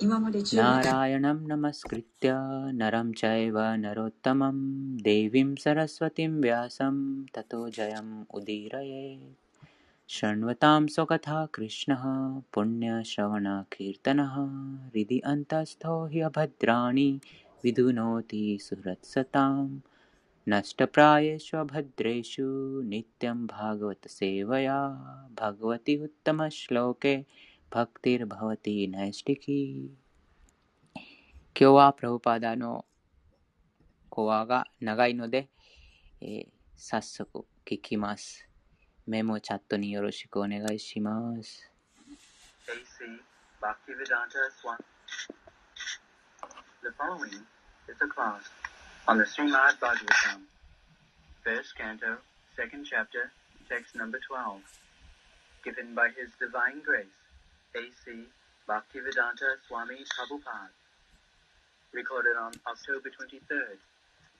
今まで中ナラヤナムナマスクリティアナラムチャイバナロッタマムデイヴィムサラスワティムビアサムタトジャヤムウディラエ शृण्वतां स्वकथा कृष्णः पुण्यश्रवणकीर्तनः हृदि अन्तस्थो हि अभद्राणि विधुनोति सुहृत्सताम् नष्टप्रायेष्वभद्रेषु नित्यं भागवतसेवया भगवति उत्तमश्लोके भक्तिर्भवति नैष्टिकी 今日はプラブパダの講話が長いので、えー早速聞きます。メモチャットによろしくお願いします。A.C. Bhaktivedanta Swami. The following is a class on the Srimad Bhagavatam, first canto, second chapter, text number 12, given by His Divine Grace, A.C. Bhaktivedanta Swami Prabhupada, recorded on October 23rd,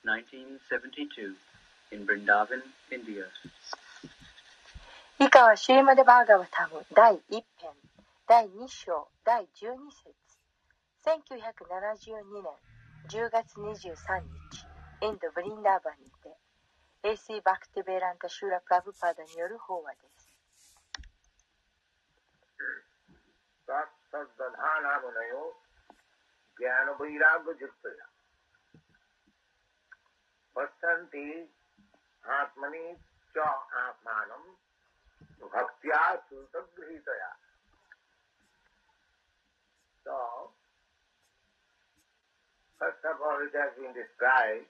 1972, in Vrindavan, India. 以下はシューマデバーガワタム第1編第2章第12節1972年10月23日インド・ブリンダーバンにて AC バクティベランタ・シューラ・プラブパダによる法話です。पश्यन्ति आत्मनि च आत्मानम् भक्त्या सुतगृहीतया So, first of all, it has been described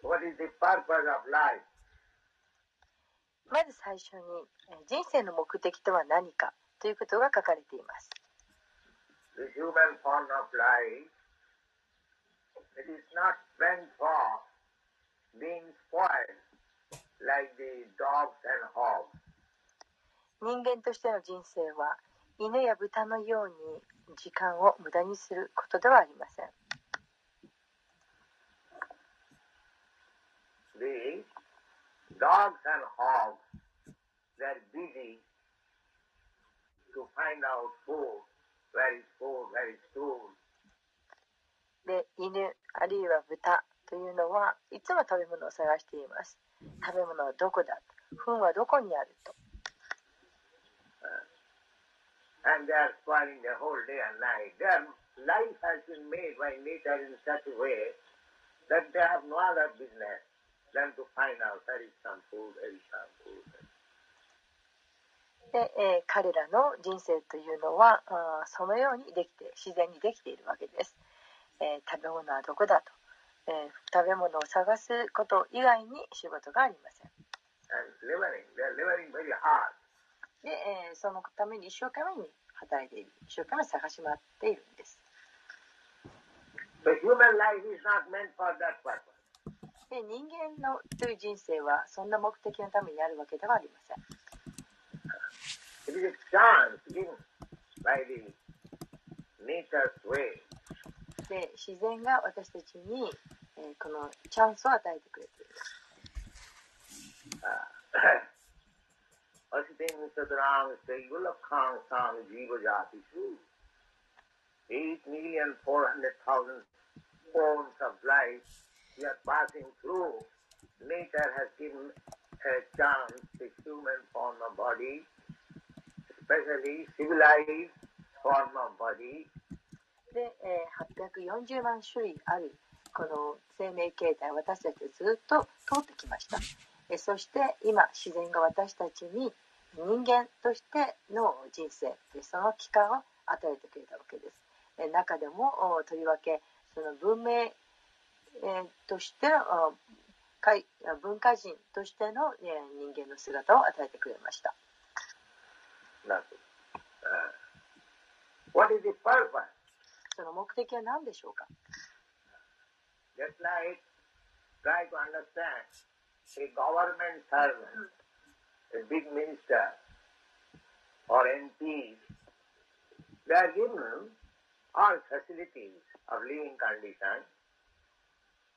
what is the purpose of life. まず最初に人生の目的とは何かということが書かれています。 The human form of life, it is not meant for being spoiled like the dogs and hogs. 人間としての人生は犬や豚のように時間を無駄にすることではありません。The dogs and hogs, they're busy to find out food, で犬あるいは豚というのはいつも食べ物を探しています。食べ物はどこだ糞はどこにあると。で、えー、彼らの人生というのはあそのようにできて自然にできているわけです、えー、食べ物はどこだと、えー、食べ物を探すこと以外に仕事がありません。で、えー、そのために一生懸命に働いている。一生懸命探し回っているんです。で人間のという人生はそんな目的のためにあるわけではありません。で自然が私たちに、えー、このチャンスを与えてくれている。Asiting Satarang Saygulakhang Sang Jiva Jatisu. Eight million four hundred thousand forms of life we are passing through. Nature has given a chance to human form of body, especially civilized form of body. で、えー、840万種類あるこの生命形態私たちずっと通ってきました。えそして今自然が私たちに人間としての人生その期間を与えてくれたわけです。え中でもとりわけその文明えとして文化人としての人間の姿を与えてくれました。その目的は何でしょうか Just like try to understand a government servant a big minister or MP, they are given all facilities of living condition,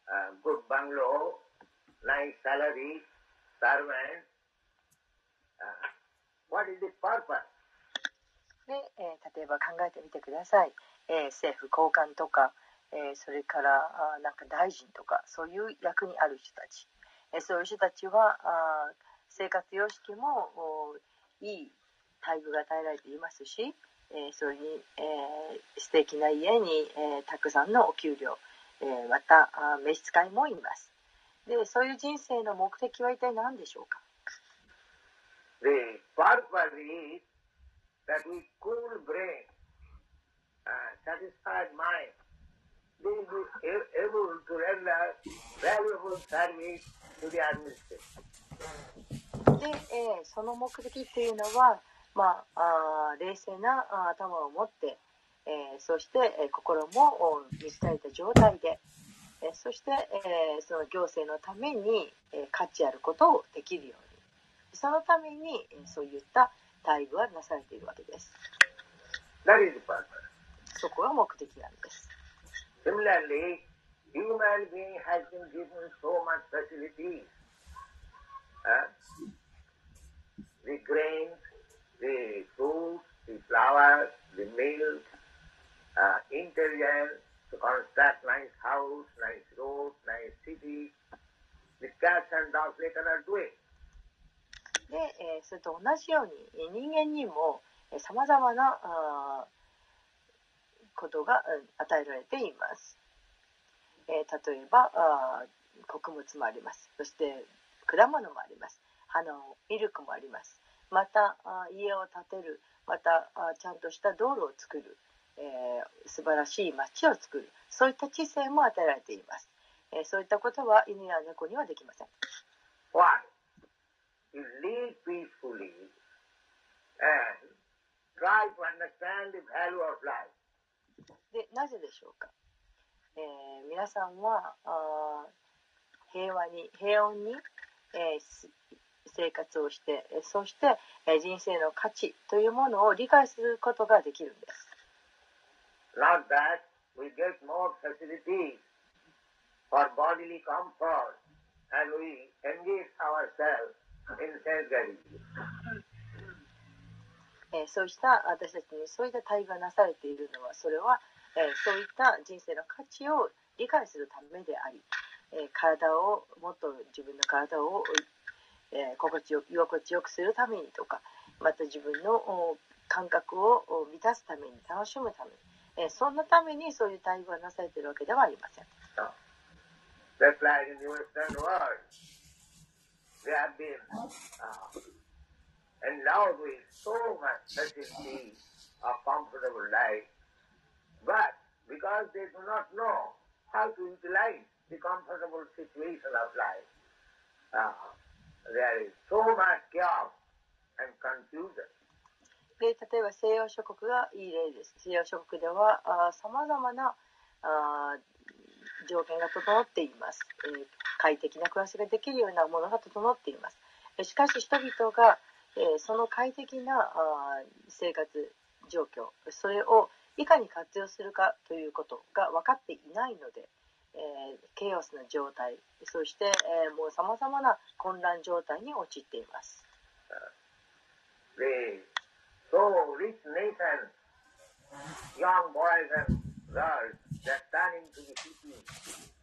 uh, good bungalow, nice salary, servant. Uh, で、えー例えば考えてみてください、えー政府高官とか、えーそれからあなんか大臣とかそういう役にある人たち、えーそういう人たちはあ生活様式もおいい待遇が与えられていますし、えーそれに、えー素敵な家に、えーたくさんのお給料、えーまたあ召使いもいます。でそういう人生の目的は一体何でしょうか？The purpose is that with cool brain, uh, satisfied mind, they will be able to render valuable service to the administration. で、えーその目的っていうのは、まあ、あ冷静なあ頭を持って、えーそして、えー心も満ち足りた状態で、えーそして、えーその行政のために、えー価値あることをできるようにそのために、えーそういった待遇はなされているわけです。That is the purpose. そこが目的なんです。Similarly, human being has been given so much facilities. Uh, the grains, the fruits, the flowers, the milk, uh, intelligence to construct nice house, nice roads, nice cities. The cats and dogs they cannot do it. で、えそれと同じように人間にもさまざまなことが与えられています、え例えば穀物もあります。そして果物もあります。花をミルクもあります。また家を建てる。またちゃんとした道路を作る、えー素晴らしい街を作る。そういった知性も与えられています、えーそういったことは犬や猫にはできません。You live peacefully and try to understand the value of life. でなぜでしょうか、えー皆さんはあー平和に平穏に、えーす生活をしてえーそして、えー人生の価値というものを理解することができるんです Not that we get more facilities for bodily comfort and we engage ourselves. えそうした私たちにそういった対応がなされているのはそれは、えそういった人生の価値を理解するためであり、え体をもっと自分の体を、え心地よ居心地よくするためにとかまた自分の感覚を満たすために楽しむために、えそんなためにそういう対応がなされているわけではありません。We have been uh, endowed with so much facility of comfortable life, but because they do not know how to utilize the comfortable situation of life, uh, there is so much chaos and confusion. で例えば西洋諸国がいい例です西洋諸国ではさまざまなあ条件が整っています、えー快適な暮らしができるようなものが整っています。しかし人々が、えその快適な生活状況それをいかに活用するかということが分かっていないので、えケイオスな状態そして、えもうさまざまな混乱状態に陥っています。The so rich nation, young boys and girls, they're turning to the cities uh,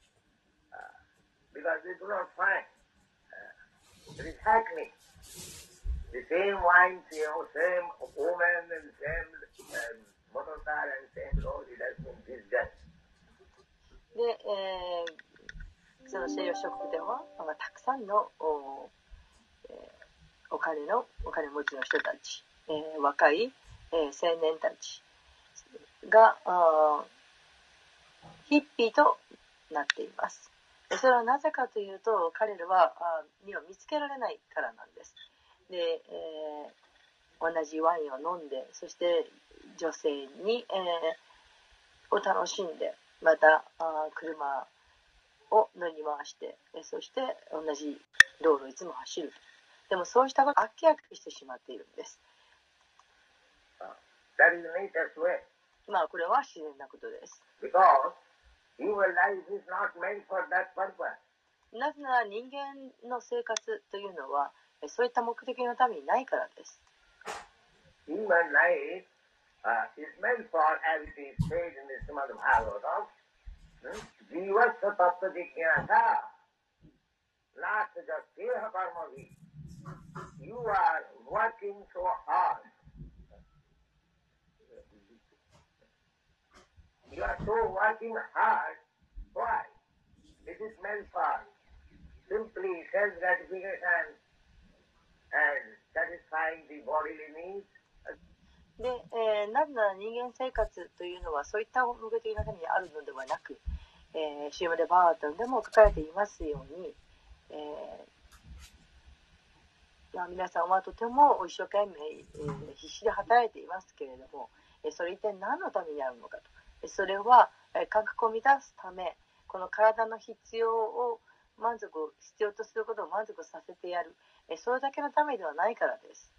because they do not find uh, it is happening. The same wine, you know, same woman and same um, motor car and same road, it has been discussed. で、えーその西洋諸国では、まあ、たくさんのお,、えーお金のお金持ちの人たち、えー若い、えー青年たちがあヒッピーとなっていますでそれはなぜかというと彼らはあー身を見つけられないからなんです。で、えー同じワインを飲んでそして女性に、えーを楽しんでまたあー車を乗り回してえそして同じ道路をいつも走る。でもそうしたことを明らかにしてしまっているんです。Uh. まあこれは自然なことです。Because なぜなら人間の生活というのはそういった目的のためにないからです。You are working so hard. You are so working hard. Why? It is meant for simply self-gratification and satisfying the bodily needs. で、えーなぜなら人間生活というのはそういった目的のためにあるのではなく、えー、シームでバートンでも書かれていますように、えーまあ、皆さんはとても一生懸命、えー必死で働いていますけれども、えーそれ一体何のためにあるのかと。えーそれは、えー感覚を満たすため、この体の必要を満足、必要とすることを満足させてやる、えーそれだけのためではないからです。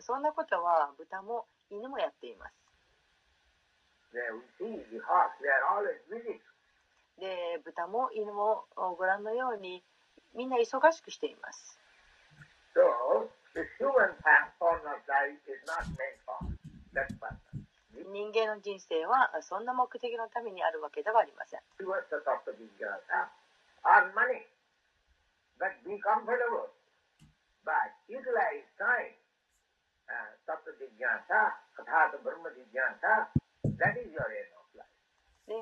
そんなことは豚も犬もやっています。で、豚も犬もご覧のようにみんな忙しくしています。So, 人間の人生はそんな目的のためにあるわけではありません。で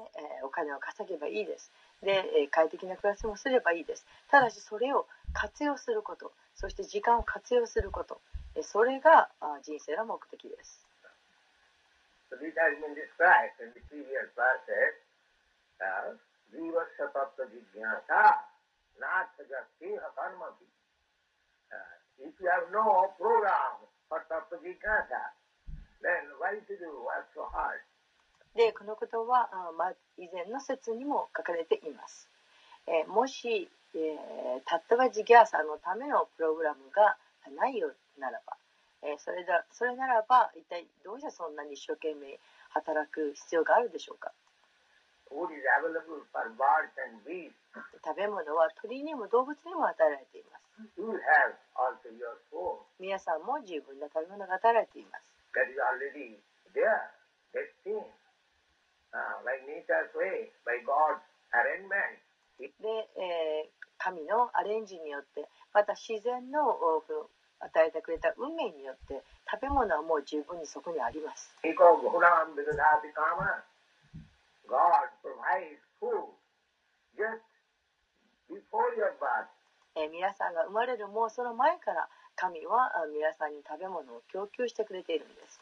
お金を稼げばいいですで。快適な暮らしもすればいいです。ただしそれを活用すること、そして時間を活用すること、それが人生の目的です。So this has been described in the previous verses as Jivasya Tattva Jigyasa, not just Deha Karma. Uh, if you have no program for Tattva Jigyasa, then why should you work so hard? で、このことは、あまあ、以前の説にも書かれています。えーもし、えータッタバジギャーさんのためのプログラムがないようならば、え、そ,れだそれならば一体どうしてそんなに一生懸命働く必要があるでしょうか？食べ物は鳥にも動物にも与えられています。皆さんも十分な食べ物が与えられています。で、え、神のアレンジによってまた自然の与えてくれた。運命によって食べ物はもう十分にそこにあります。え皆さんが生まれるもうその前から神は皆さんに食べ物を供給してくれているんです。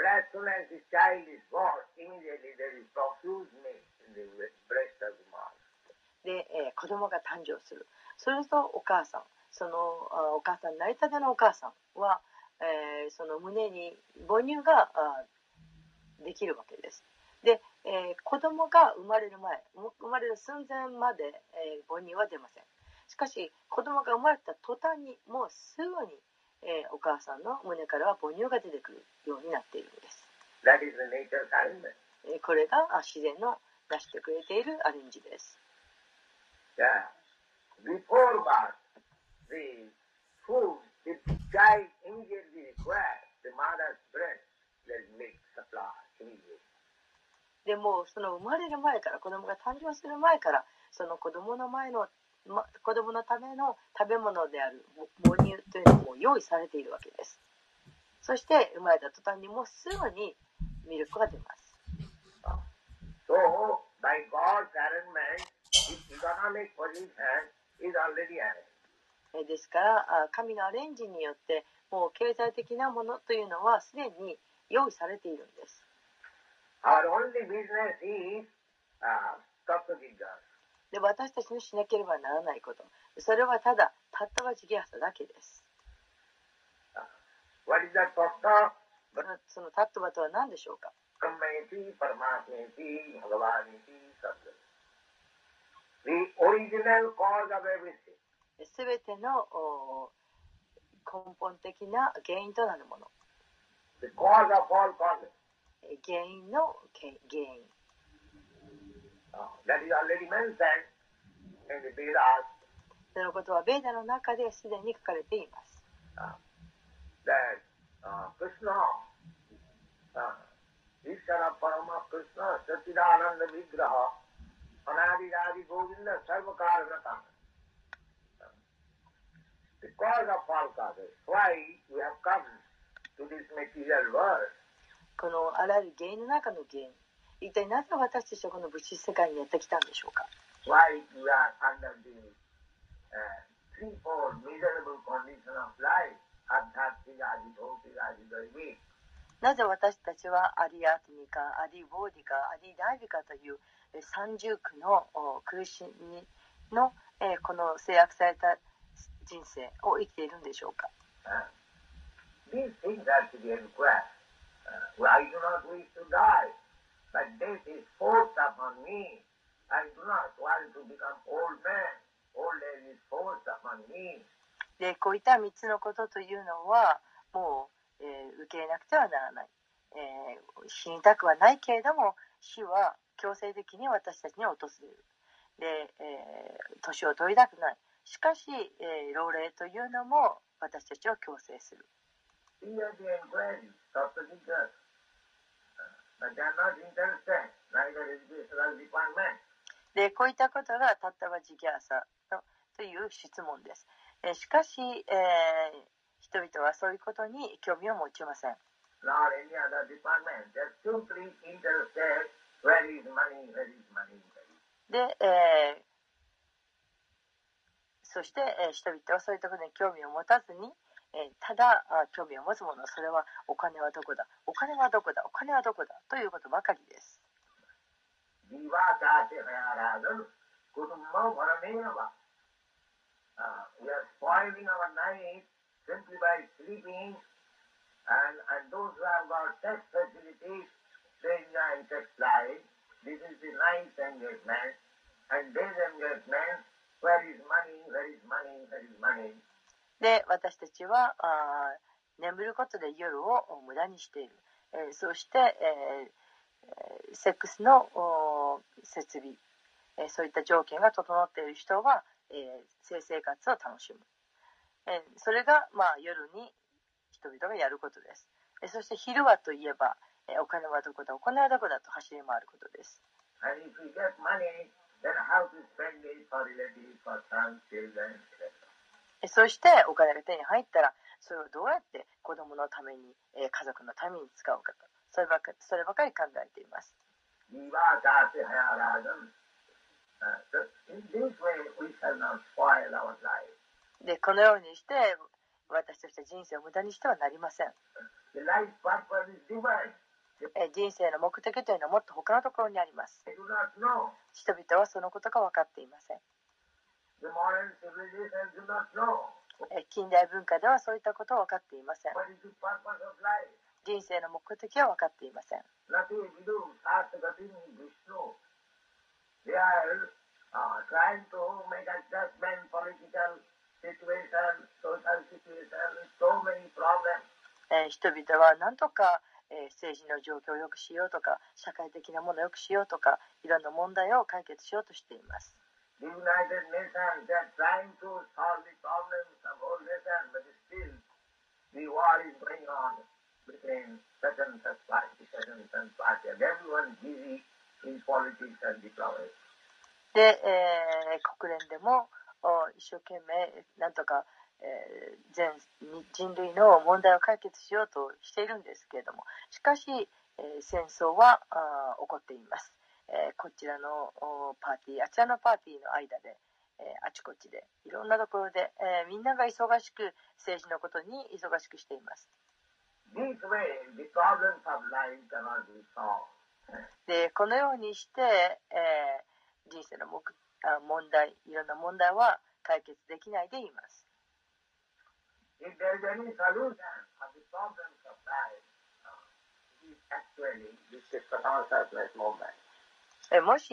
But as soon as the child is born, immediately there is profuse milk in the breast of the mother. で、えー子供が誕生する。それとお母さん、そのお母さん、成り立てのお母さんは、えーその胸に母乳があできるわけです。で、えー子供が生まれる前、生まれる寸前まで、えー母乳は出ません。しかし、子供が生まれた途端に、もうすぐに、え、お母さんの胸からは母乳が出てくるようになっているんです。That is the nature of これが自然の出してくれているアレンジです。でもその生まれる前から子供が誕生する前からその子供の前のま、子供のための食べ物である母母乳というのも用意されているわけですそして生まれた途端にもうすぐにミルクが出ます So, by God's arrangement, his economic position is already arranged. えですからあ神のアレンジによってもう経済的なものというのはすでに用意されているんです Our only business is uh. で私たちのしなければならないことそれはただたったは地ギアだけです。そのタットバとは何でしょうか？すべての根本的な原因となるもの。原因の原因。That is already mentioned in the Vedas そのことはベーダの中ですでに書かれています。uh, that uh, Krishna, uh, Ishara Parama Krishna, Sachidananda Vigraha, Anadi Radi Govinda Sarvakaranata. Because of all causes, why we have come to this material world. このあらゆる原因の中の原因。一体なぜ私たちはこの物質世界にやってきたんでしょうか？Why we are under the uh, threefold miserable condition of life, Adhyatmika, Adhibhautika, Adhidaivi. なぜ私たちはアリアーティミカ、アリボーディカ、アリダイビカというえ三重苦のお苦しみのえーこの制約された人生を生きているんでしょうか？Uh, but death is forced upon me. I do not want to become old man. Old age is forced upon me. でこういった3つのことというのはもう、えー受け入れなくてはならない、えー死にたくはないけれども死は強制的に私たちに訪れるで、えー年を取りたくないしかし、えー老齢というのも私たちを強制するで、こういったことがたったはジぎャーという質問です。しかし、え、人々はそういうことに興味を持ちません。で、え、そして、え、人々はそういうところに興味を持たずに、ただ興味を持つものそれはお金はどこだ？お金はどこだ？お金はどこだ？ということばかりです。で私たちはあ眠ることで夜を無駄にしている、えーそして、えーセックスの設備、えーそういった条件が整っている人は、えー性生活を楽しむ、えーそれが、まあ、夜に人々がやることです、えーそして昼はといえば、えーお金はどこだお金はどこだと走り回ることです。And if we get money, then how to spend it for relatives, for sons, children, etc. えそしてお金が手に入ったらそれをどうやって子供のために、えー家族のために使うかとそればかそればかり考えています. Uh. でこのようにして私として人生を無駄にしてはなりません人生の目的というのはもっと他のところにあります.人々はそのことが分かっていません近代文化ではそういったことは分かっていません。人生の目的は分かっていません、人々はなんとか、政治の状況を良くしようとか社会的なものを良くしようとかいろんな問題を解決しようとしています。で、国連でも一生懸命なんとか、人類の問題を解決しようとしているんですけれどもしかし、戦争は起こっています。えーこちらのおパーティーあちらのパーティーの間で、えーあちこちでいろんなところで、えーみんなが忙しく政治のことに忙しくしています。way. でこのようにして、えー人生の目あ問題いろんな問題は解決できないでいます。If もし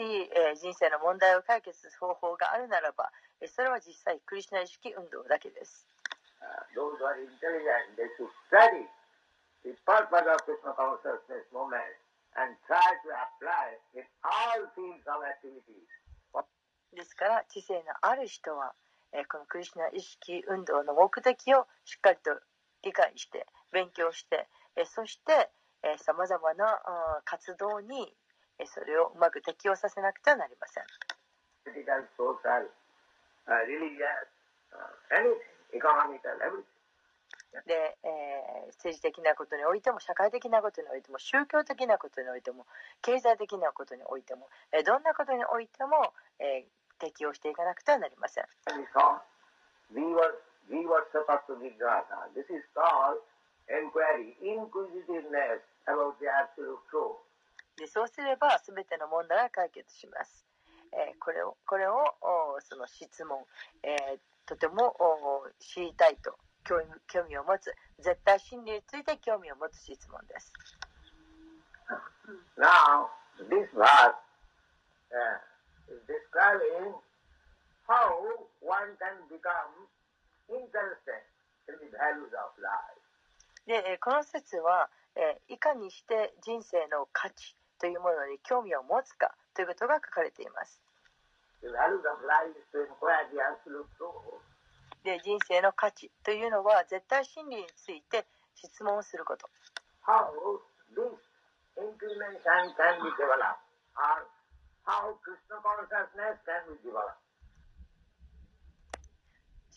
人生の問題を解決する方法があるならば、それは実際、クリスナ意識運動だけです。ですから、知性のある人は、このクリスナ意識運動の目的をしっかりと理解して、勉強して、そして、さまざまな活動にそれをうまく適用させなくてはなりません。で、えー、政治的なことにおいても社会的なことにおいても宗教的なことにおいても経済的なことにおいても、え、どんなことにおいても、え、適用していかなくてはなりません。でそうすれば全ての問題は解決します。えーこれをこれをおその質問、えーとてもお知りたいと興味興味を持つ絶対真理について興味を持つ質問です。Now, this verse uh, is describing how one can become interested in the values of life. で、えーこの説は、えーいかにして人生の価値というものに興味を持つかということが書かれています。で人生の価値というのは絶対真理について質問すること。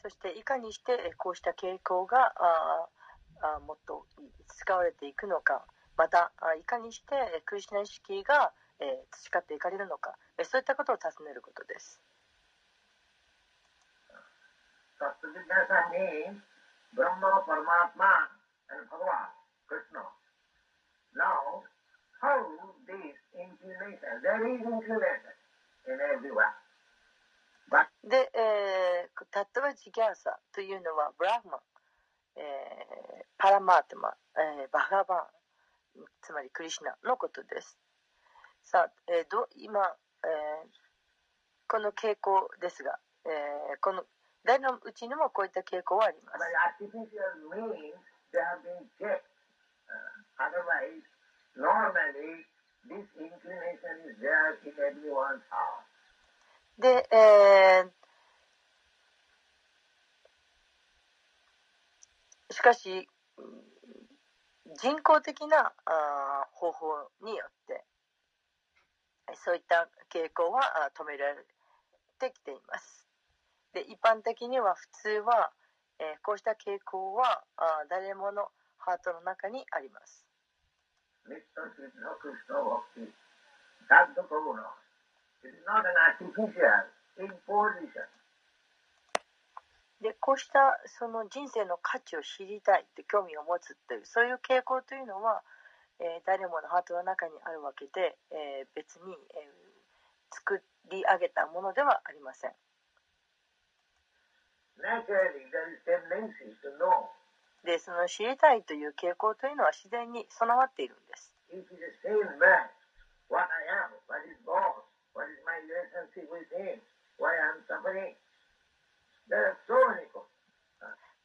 そしていかにしてこうした傾向があああもっと使われていくのか。またあいかにしてえークリシュナ意識が、えー培っていかれるのかえーそういったことを尋ねることです。Now, how this inclination, there is inclination in everyone. で、えータッタバジギャーサというのはブラフマン、えーパラマータマ、えーバガバンつまりクリシナのことです。さあ、えー、ど今、えー、この傾向ですが、えー、この誰のうちにもこういった傾向はあります。で、えー、しかし、人工的なあ方法によってそういった傾向はあ止められてきています。で一般的には普通は、えーこうした傾向はあ誰ものハートの中にあります Mr. Krishna, Krishna Bhakti, Sadhu Karuna. It is not an artificial imposition. でこうしたその人生の価値を知りたいって興味を持つっていうそういう傾向というのは、えー誰ものハートの中にあるわけで、えー別に、えー作り上げたものではありません.でその知りたいという傾向というのは自然に備わっているんです what I am, what is boss, what is my relationship with him, why I am suffering. There are so many questions.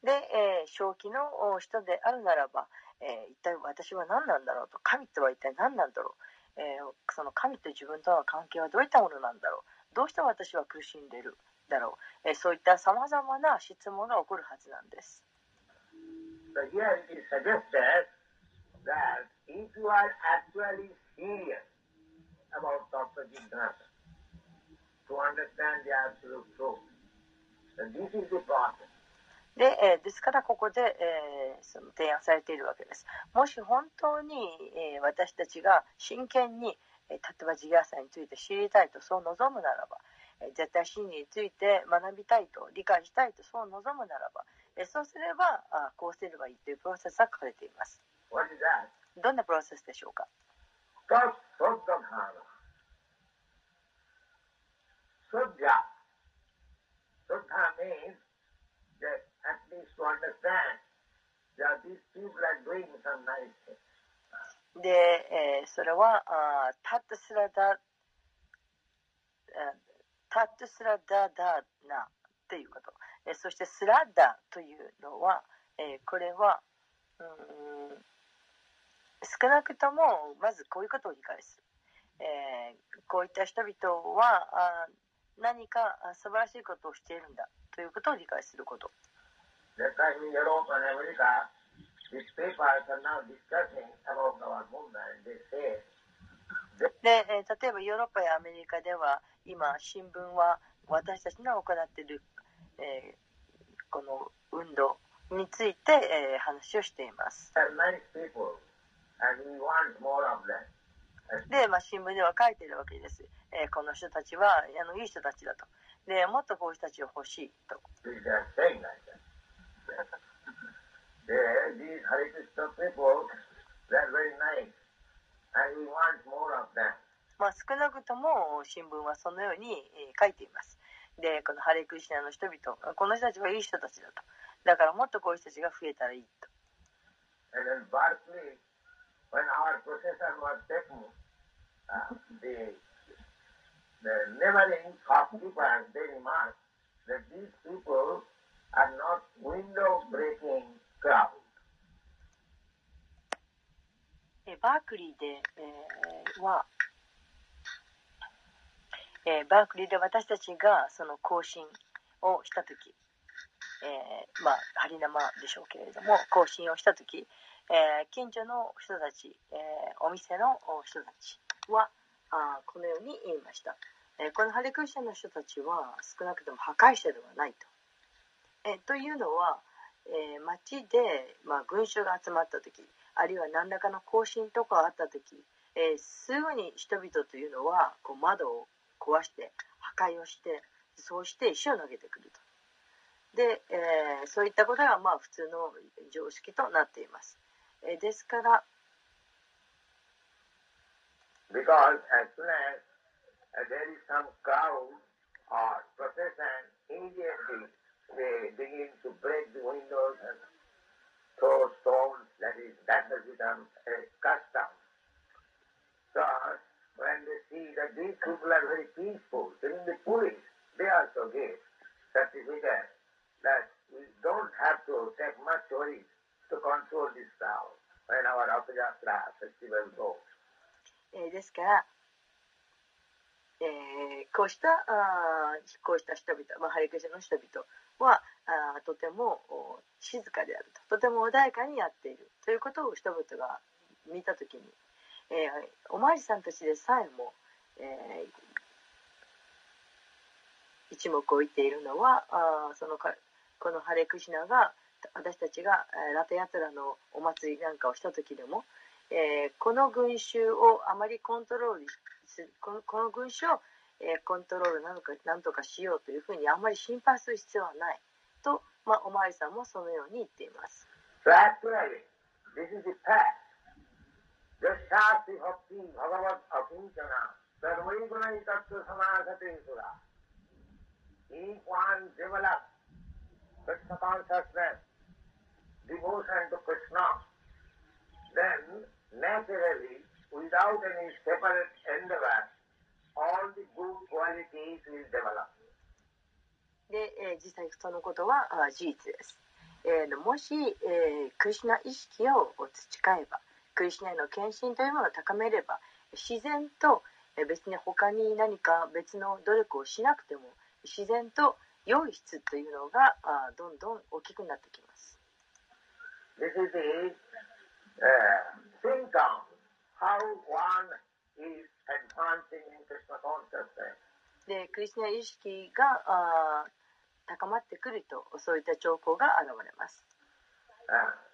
で、えー正気の人であるならば、えー一体私は何なんだろうと神とは一体何なんだろう、えーその神と自分との関係はどういったものなんだろう。どうして私は苦しんでいるだろう、えーそういったさまざまな質問が起こるはずなんです。To understand the absolute truth, then this is the process. で,、えーですからここで、えーその提案されているわけです。もし本当に、えー私たちが真剣に、えー例えばジギャーサについて知りたいとそう望むならば、えー絶対真理について学びたいと理解したいとそう望むならば、えーそうすればあこうすればいいというプロセスが書かれています。どんなプロセスでしょうか？First, Swadha means that at least to understand that these people are doing some nice things. で、えーそれはあタットスラダタットスラダダナということ、えーそしてスラダというのは、えーこれはうーん少なくともまずこういうことを理解する、えー、こういった人々はあ何か素晴らしいことをしているんだということを理解すること。で、えー、例えばヨーロッパやアメリカでは今新聞は私たちの行っている、えー、この運動について、えー、話をしています。で、まあ、新聞では書いているわけです。えー、この人たちはあのいい人たちだと。で、もっとこういう人たちを欲しいと。まあ、少なくとも新聞はそのように書いています。で、このハレクリシナの人々、この人たちはいい人たちだと。だからもっとこういう人たちが増えたらいいと。When our procession was taken, uh, the, the neighboring shopkeepers, they remarked that these people are not window-breaking crowd. バークリーで、えー、は、えー、バークリーで私たちがその更新をしたとき、えー、まあ、ハリナマでしょうけれども、更新をしたとき、えー、近所の人たち、えー、お店の人たちはあこのように言いました、えー、このハレクリシャの人たちは少なくとも破壊者ではないと。えというのは、え町で、まあ、群衆が集まった時あるいは何らかの行進とかあった時、えすぐに人々というのはこう窓を壊して破壊をしてそうして石を投げてくると。で、えー、そういったことがまあ普通の常識となっています。えですから、Because as soon as uh, there is some crowd or procession, immediately they begin to break the windows and throw stones. That is, that has become a custom. So when they see that these people are very peaceful, even the police, they also give certificate that we don't have to take much worry to control this town when our Apajatra festival goes. えー、ですから、えー、こうしたあこうした人々、まあ、ハリクシャの人々はあとても静かであるととても穏やかにやっているということを人々が見た時に、えー、お巡りさんたちでさえも、えー、一目置いているのはあそのかこのハレクシナが私たちがラテヤトラのお祭りなんかをした時でも、えー、この群衆をあまりコントロールするこのこの群衆を、えー、コントロールなのかなんとかしようというふうにあまり心配する必要はない。と、まあ、おまわりさんもそのように言っています。If one develops Krishna consciousness, devotion to Krishna, then naturally, without any separate endeavor, all the good qualities will develop. で、えー、実際そのことはあ事実です。えー、もし、えー、クリシナ意識を培えば、クリシナへの献身というものを高めれば、自然と、えー、別に他に何か別の努力をしなくても、自然と良い質というのがあどんどん大きくなってきます。This is the、uh, symptom how one is advancing in Krishna consciousness. で、クリスナ意識があ高まってくると、そういった兆候が現れます。Uh.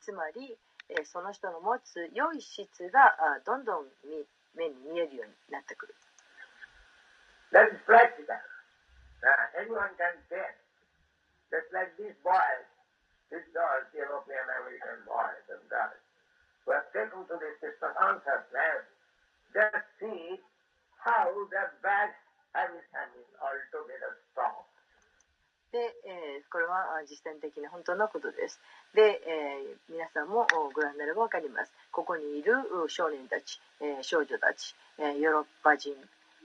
つまり、えその人の持つ良い質があどんどん見目に見えるようになってくる。That is practical. Uh, anyone can say, just like these boys, these girls, European American boys and girls, who have taken to this Krishna consciousness, just see how their bad habits have been altogether stopped. で、えー、これは実践的な本当のことです。で、えー、皆さんもご覧になれば分かります。ここにいる少年たち、えー、少女たち、えーヨーロッパ人、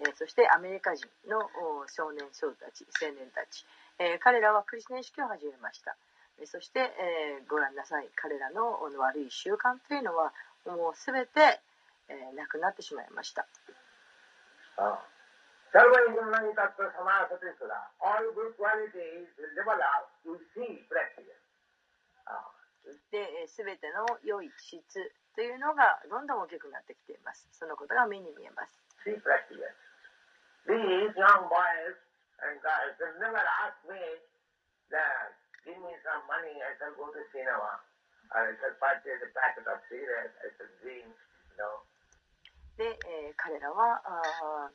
えそしてアメリカ人の少年少女たち、青年たち、え彼らはクリスナ意識を始めました。そして、えーご覧なさい。彼らの悪い習慣というのはもう全て、えーなくなってしまいました。Uh. Uh, で、えー全ての良い質というのがどんどん大きくなってきています。そのことが目に見えます。See practically. These young boys and girls will never ask me that give me some money, I shall go to cinema, or I shall purchase a packet of cigarettes, I shall drink, you know. で、えー彼らはあ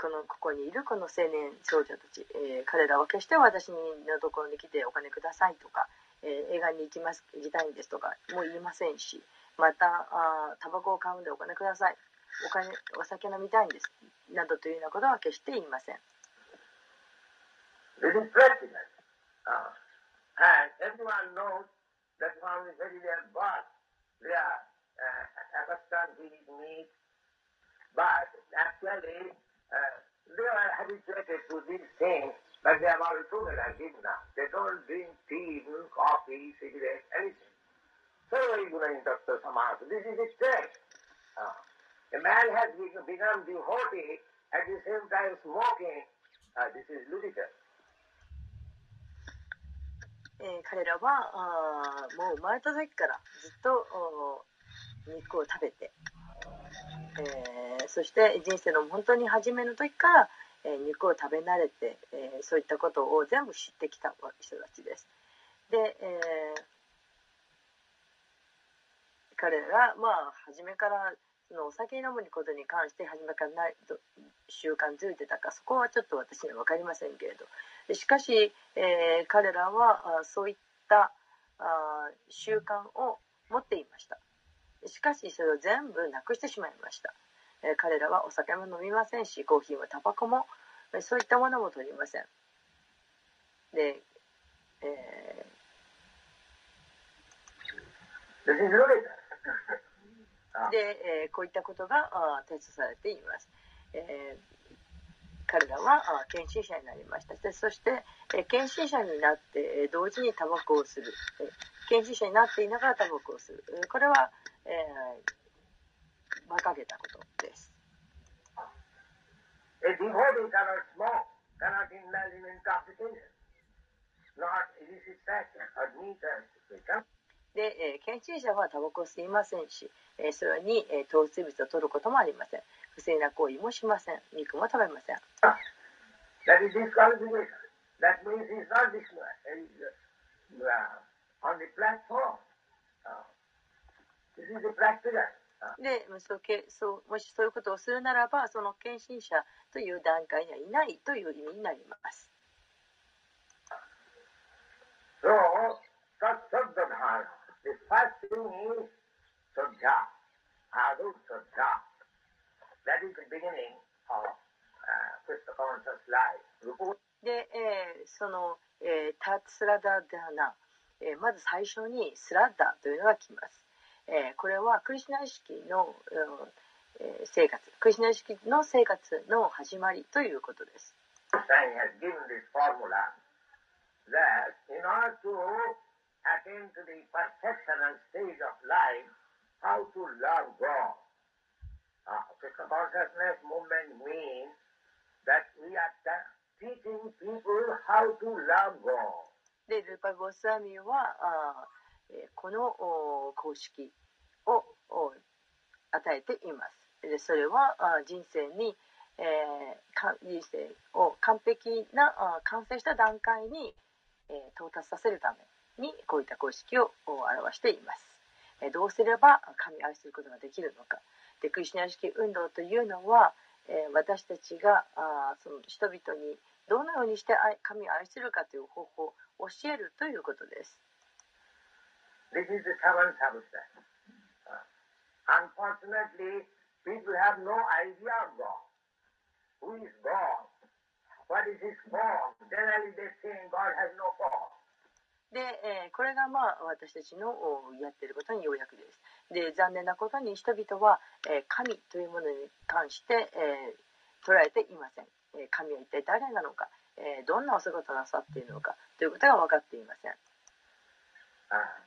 このここにいるこの青年少女たち、えー彼らは決して私のところに来てお金くださいとか、えー映画に行きます行きたいんですとかも言いませんしまたあタバコを買うんでお金くださいお,金お酒飲みたいんですなどというようなことは決して言いません。Oh. A man has become become devotee at the same time smoking. Uh, this is ludicrous. えー彼らはあもう生まれた時からずっとお肉を食べて、えーそして人生の本当に初めの時から、えー肉を食べ慣れて、えーそういったことを全部知ってきた人たちです。で、えー彼らが、まあ、初めからそのお酒飲むことに関して初めからない習慣づいてたかそこはちょっと私には分かりませんけれど。しかし、えー彼らはあそういったあ習慣を持っていました。しかしそれを全部なくしてしまいました、えー彼らはお酒も飲みませんしコーヒーもタバコもそういったものも取りません。で、えーで、えーこういったことがあ提出されています、えー彼らはあ献身者になりました。でそして、えー献身者になって、えー同時にタバコをする、えー献身者になっていながらタバコをするえーこれは、えー馬鹿げたことです。A devotee cannot smoke, cannot indulge in intoxication, not illicit sex or meat or become で、えー献身者はタバコを吸いませんし、えーそれに、えー糖質物を取ることもありません不正な行為もしません肉も食べません That is disqualification. That means he's not this one. He's uh, on the platform. Uh, this is the practical. Uh, でそうけそうもしそういうことをするならばその献身者という段階にはいないという意味になります。so, で、その、えー、ツラダダナ、まず最初にスラッダというのが来ます、え、これはクリシナ意識の、え、生活クリシナ意識の生活の始まりということです。Attain to the perfectional stage of life, how to love God. Uh, Krishna consciousness movement means that we are ta- teaching people how to love God. でルパ・ゴスワミはあ、えーこのお公式をお与えています。でそれはあ人生に、えーか人生を完璧なあ完成した段階に、えー到達させるためにこういった公式をお表しています。えどうすれば神を愛することができるのか。でクリシュナ意識運動というのは、え私たちがあその人々にどのようにして愛神を愛するかという方法を教えるということです。This is the seventh substance. Uh, unfortunately, people have no idea of God. Who is God? What is his form? Generally they think God has no form. で、えーこれがまあ私たちのやってることにようやくです。で残念なことに人々は、えー神というものに関して、えー捉えていません、え神は一体誰なのか、えどんなお姿をなさっているのかということが分かっていません。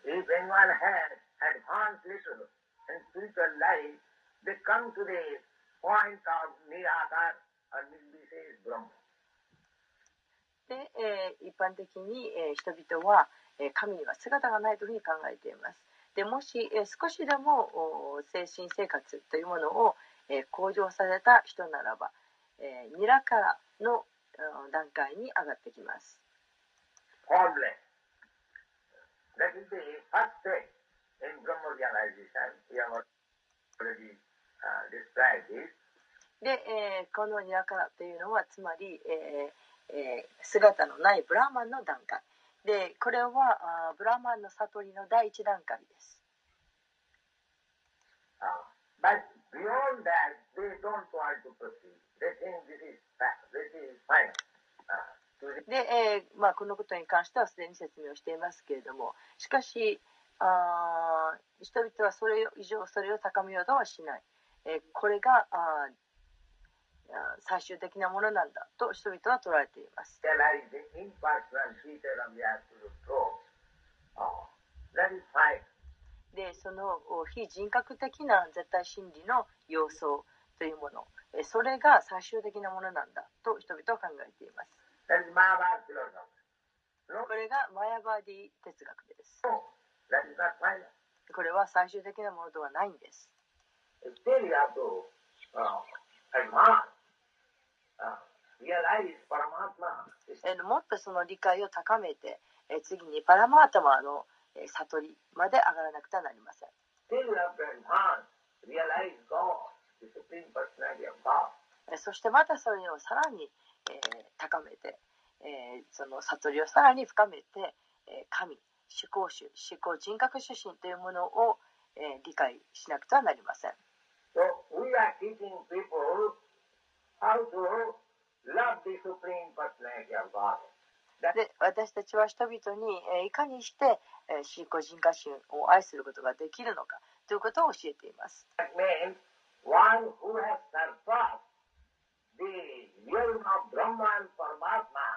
If anyone has advanced little in spiritual life, they come to the point of Nirakar or Nirvises Brahma. で、えー一般的に、えー人々は、えー神には姿がないというふうに考えています。でもし、えー少しでもお精神生活というものを、えー向上された人ならば、えーニラからのうん段階に上がってきます。uh. で、えーこのニラからというのはつまり、えーえー姿のないブラーマンの段階でこれはあーブラーマンの悟りの第一段階です。Uh, but beyond that, they don't want to proceed. They think this is fa- this is final. Uh, to the- で、えーまあ、このことに関してはすでに説明をしていますけれどもしかしあー人々はそれ以上それを高めようとはしない、えーこれがあ最終的なものなんだと人々は捉えています。で、その非人格的な絶対真理の様相というもの、それが最終的なものなんだと人々は考えています。これがマヤバディ哲学です。これは最終的なものではないんです。もっとその理解を高めて、えー次にパラマータマのえー悟りまで上がらなくてはなりません。そしてまたそれをさらに、えー高めて、えーその悟りをさらに深めて、えー神、思考主、思考人格主神というものを、えー理解しなくてはなりません。So で私たちは人々に、えーいかにして、えー思考人格主を愛することができるのかということを教えています。That means one who has surpassed the realm of Brahma and Paramatma,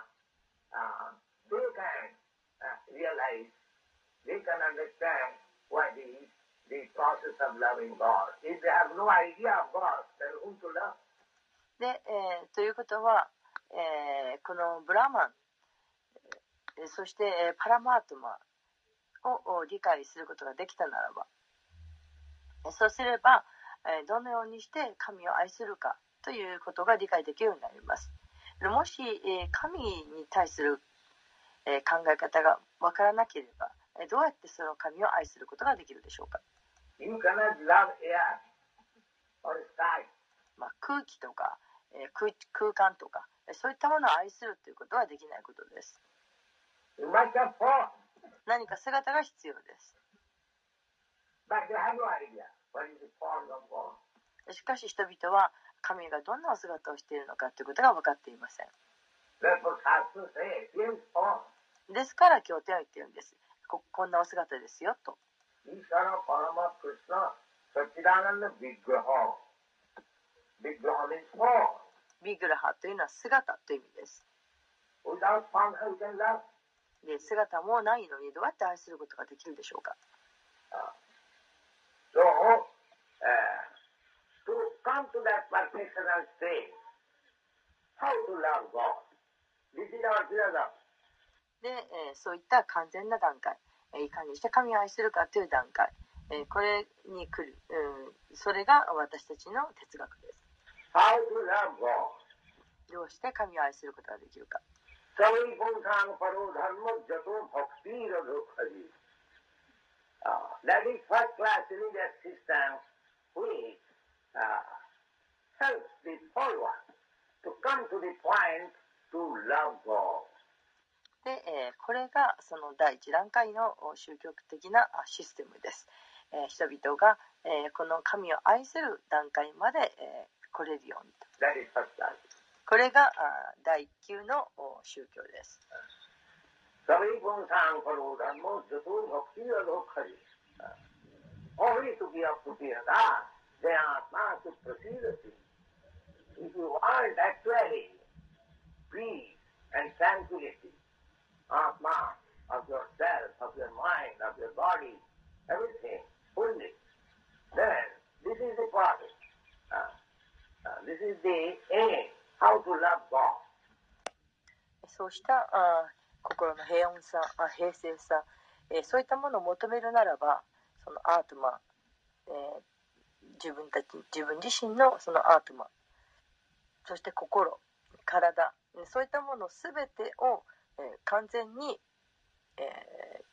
uh, they can uh, realize, they can understand what is the process of loving God. If they have no idea of God, then whom to love? で、えーということは、えーこのブラマンえーそして、えパラマートマを理解することができたならばそうすれば、えどのようにして神を愛するかということが理解できるようになります。もし、え神に対する、え考え方がわからなければえどうやってその神を愛することができるでしょうか、まあ、空気とか、えー空空間とかえーそういったものを愛するということはできないことです。何か姿が必要です.しかし人々は神がどんなお姿をしているのかということが分かっていません.ですから経典は言ってるんですここんなお姿ですよと Ishvara Parama Krishna Satchidananda ビグラハというのは姿という意味です。で姿もないのにどうやって愛することができるでしょうか。で、えー、そういった完全な段階、えー、いかにして神を愛するかという段階、えー、これに来る、うん、それが私たちの哲学です。どうして神を愛することができるか。で、えー、これがその第一段階の宗教的なシステムです。え、人々が、え、この神を愛する段階まで、え、来れるようにと.これがあ第一級のお宗教です. If you want actually peace and tranquility, Atma, of yourself, of your mind, of your body, everything, fully. Then, this is the process. This is the A, how to love God. そうしたあ心の平穏さあ平静さ、えーそういったものを求めるならばそのアートマ、えー自分たち自分自身のそのアートマそして心体そういったもの全てを、えー完全に、えー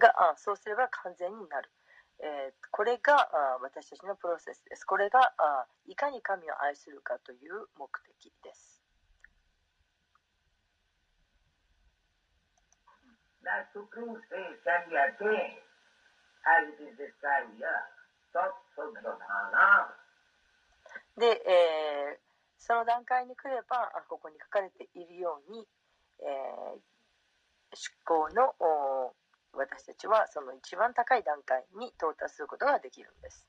があそうすれば完全になる、えーこれがあ私たちのプロセスですこれがあいかに神を愛するかという目的です.で、えーその段階に来ればあここに書かれているように、えー思考のお私たちはその一番高い段階に到達することができるんです。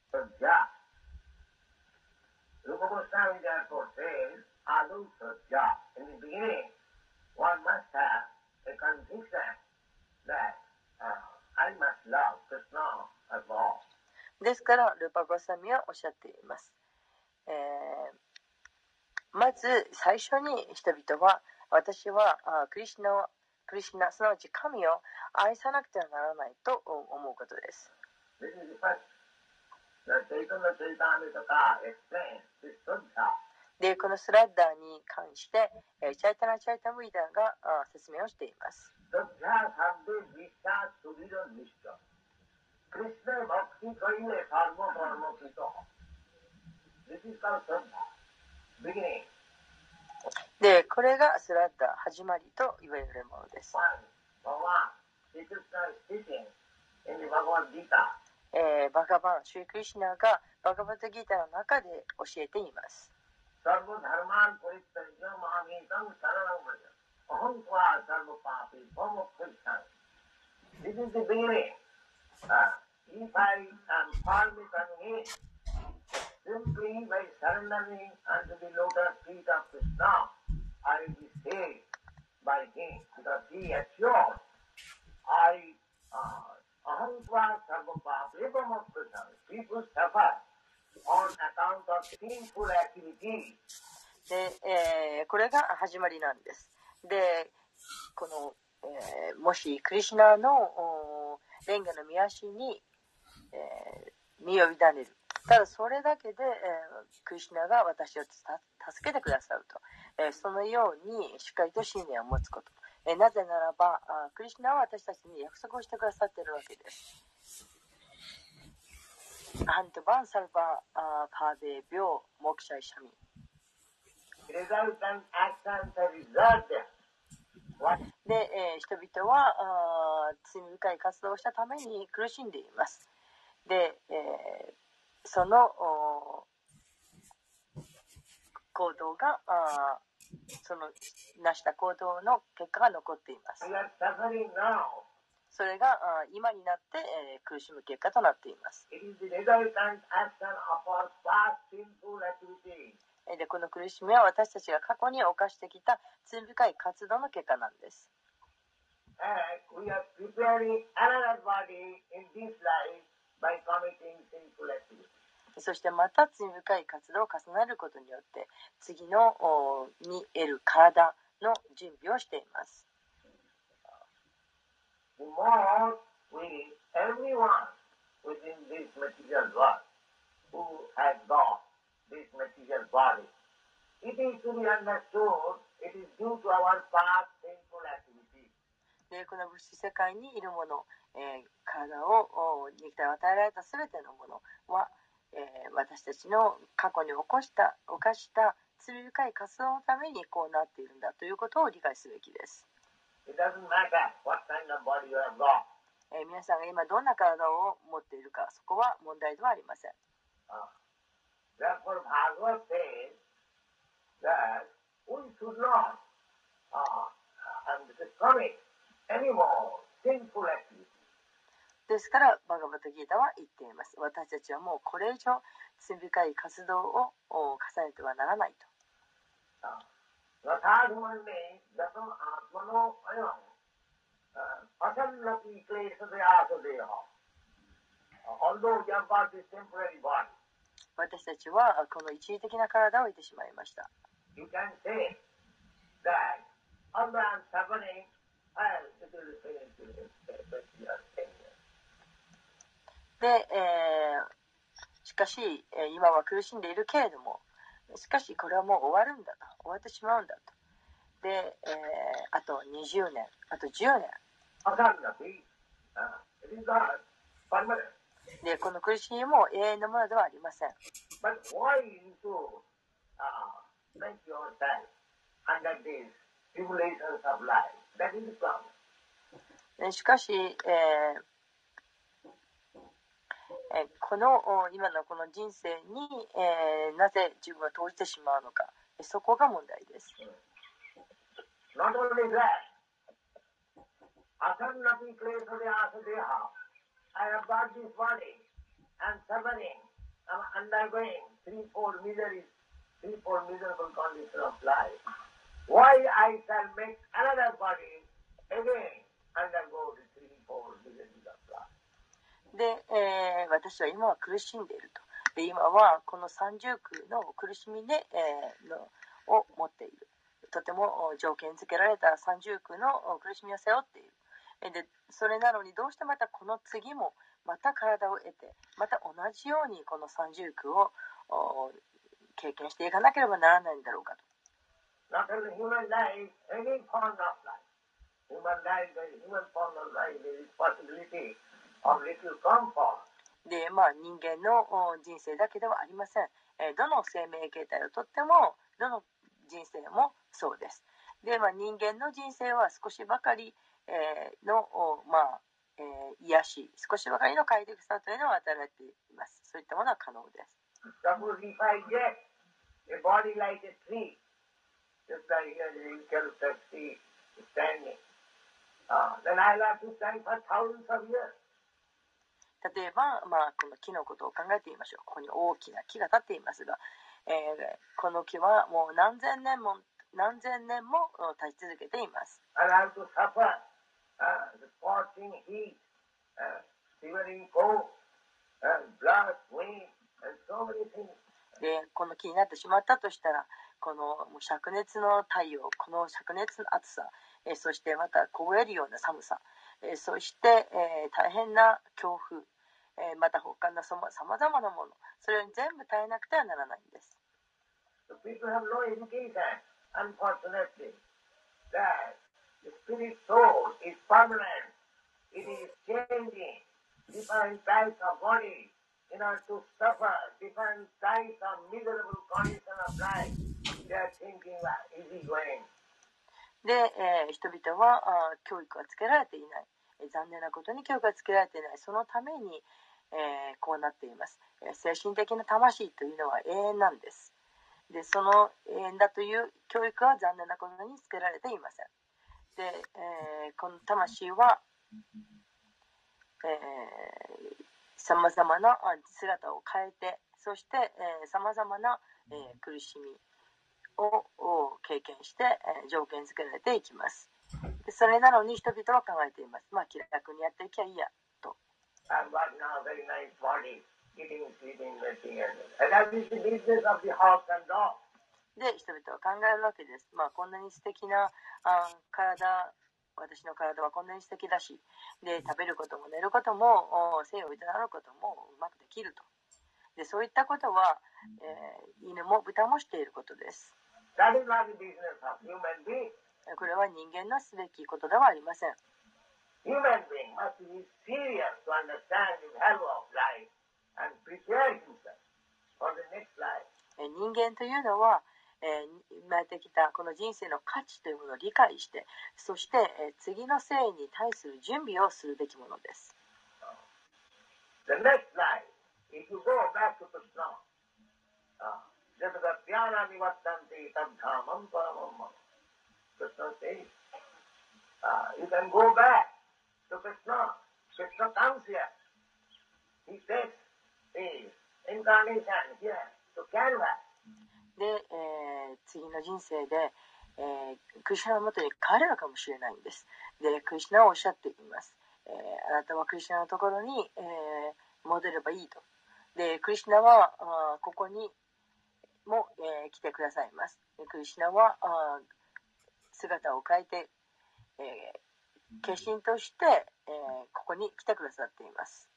ですから、ルパゴサミはおっしゃっています。まず最初に人々は私はあクリスナをクリシナすなわち神を愛さなくてはならないと思うことです。で、このスライダーに関して、チャイタナ・チャイタ・ムイダーが説明をしています。で、これがスラッダ始まりといわれるものです。えー、バカバン、シュークリシナがバカバタギターの中で教えています。で、これが始まりなんです。で、この、もしクリシナのレンガの御足に、身を委ねる。ただそれだけで、えークリシナが私をた助けてくださると、えーそのようにしっかりと信念を持つこと。えーなぜならばあクリシナは私たちに約束をしてくださっているわけです。アントバンサルバあパーデー病モクシャイシャミ resultant actions are resultant. で、えー人々はあ罪深い活動をしたために苦しんでいます。で、えーその行動が、そのなした行動の結果が残っています。それが今になって苦しむ結果となっています。でこの苦しみは私たちが過去に犯してきた罪深い活動の結果なんです。そしてまた罪深い活動を重ねることによって次の見える体の準備をしています。でこの物質世界にいるものえー、体を肉体を与えられた全てのものは、えー、私たちの過去に起こした犯した罪深い活動のためにこうなっているんだということを理解すべきです。えー、皆さんが今どんな体を持っているかそこは問題ではありません。ですからバガバタギータは言っています私たちはもうこれ以上罪深い活動を重ねてはならないと。私たちはこの一時的な体をいてしまいました。You can say that. で、えー、しかし、今は苦しんでいるけれども、しかし、これはもう終わるんだ、終わってしまうんだと。で、えー、あと20年、あと10年。で、この苦しみも永遠のものではありません。しかし、えー、えこの今のこの人生に、えーなぜ自分は投じてしまうのかそこが問題です。Not only that, asannati klesade asadeha. I have got this body and suffering. I'm undergoing threefold miseries, threefold miserable condition of life. Why I shall make another body again undergo the threefold miseries of life? で、えー私は今は苦しんでいると。で今はこの三重苦の苦しみで、えーのを持っている。とても条件付けられた三重苦の苦しみを背負っている。でそれなのにどうしてまたこの次もまた体を得てまた同じようにこの三重苦を経験していかなければならないんだろうかと。Not でまあ人間の人生だけではありません。どの生命形態をとってもどの人生もそうです。でまあ人間の人生は少しばかりのまあ癒し少しばかりの快適さというのは与えています。そういったものは可能です。例えば、まあ、この木のことを考えてみましょう。ここに大きな木が立っていますが、えーこの木はもう何千年も何千年もお立ち続けています。Uh, uh. でこの木になってしまったとしたらこのもう灼熱の太陽この灼熱の暑さ、えーそしてまた凍えるような寒さ、えそして、えー大変な強風、えーまた他のさまざまなものそれを全部耐えなくてはならないんです The people have no education, unfortunately. That the spirit soul is permanent. It is changing different types of body in order to suffer different types of miserable condition of life. They are thinking like easy going. で、えー人々はあ教育がつけられていない、えー残念なことに教育がつけられていない。そのために、えーこうなっています、えー精神的な魂というのは永遠なんです。でその永遠だという教育は残念なことにつけられていません。で、えーこの魂はさまざまなあ姿を変えてそしてさまざまな、えー苦しみをを経験して、えー条件付けられていきます。でそれなのに人々は考えています。まあ気楽にやっていきゃいいや。と.で人々は考えるわけです。まあこんなに素敵なあ体私の体はこんなに素敵だし。で食べることも寝ることもお生を営むこともうまくできると。でそういったことは、えー犬も豚もしていることですこれは人間のすべきことではありません。人間というのは、生まれてきたこの人生の価値というものを理解して、そして、次の生に対する準備をするべきものです。ఎదగ్యా で、えー、次の人生で、えー、クリシナのもとに帰るのかもしれないんです。でクリシナはおっしゃっています。えー、あなたはクリシナのところに、えー、戻ればいいと。でクリシナはあここにも、えー、来てくださいます。クリシナはあ姿を変えて、えー、化身として、えー、ここに来てくださっています。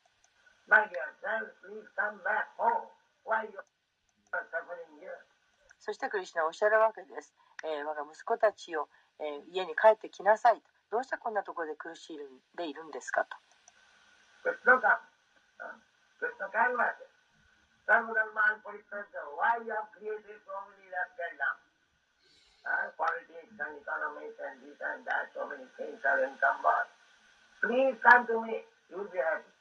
そしてクリシナはおっしゃるわけです。えー、我が息子たちを、えー、家に帰ってきなさいと。どうしてこんなところで苦しんでいるんですかと。Politics and economics and this and that, so many things are encumbered. Please come to me, you'll be happy.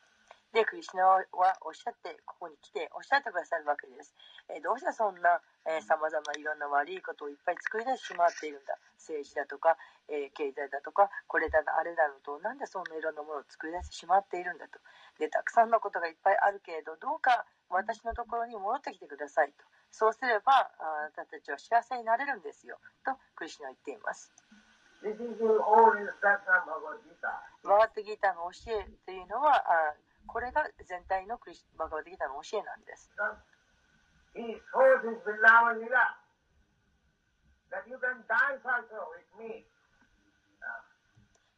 で、クリシナはおっしゃって、ここに来ておっしゃってくださるわけです。えー、どうしてそんなさまざまいろんな悪いことをいっぱい作り出してしまっているんだ？政治だとか、えー、経済だとか、これだあれだのと、なんでそんないろんなものを作り出してしまっているんだと。で、たくさんのことがいっぱいあるけれど、どうか私のところに戻ってきてくださいと。そうすればあなたたちは幸せになれるんですよとクリシナは言っています。バガテギターの教えというのはあこれが全体のクリスバガテギターの教えなんです。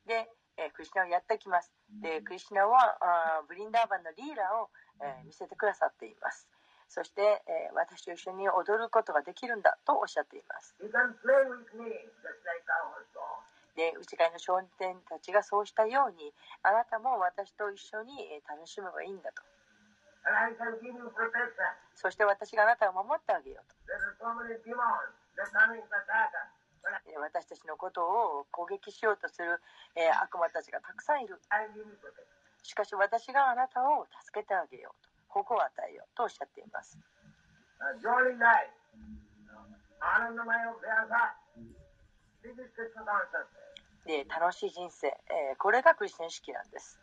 で、えー、クリシナをやってきます。で、クリシナはあブリンダーバンのリーダーを、えー、見せてくださっています。そして、えー、私と一緒に踊ることができるんだとおっしゃっています。で、内側の少年たちがそうしたように、あなたも私と一緒に楽しめばいいんだと。そして私があなたを守ってあげようと。私たちのことを攻撃しようとする、えー、悪魔たちがたくさんいる。しかし私があなたを助けてあげようと。保護を与えようとおっしゃっています。で楽しい人生、えー、これがクリスチャン式なんです。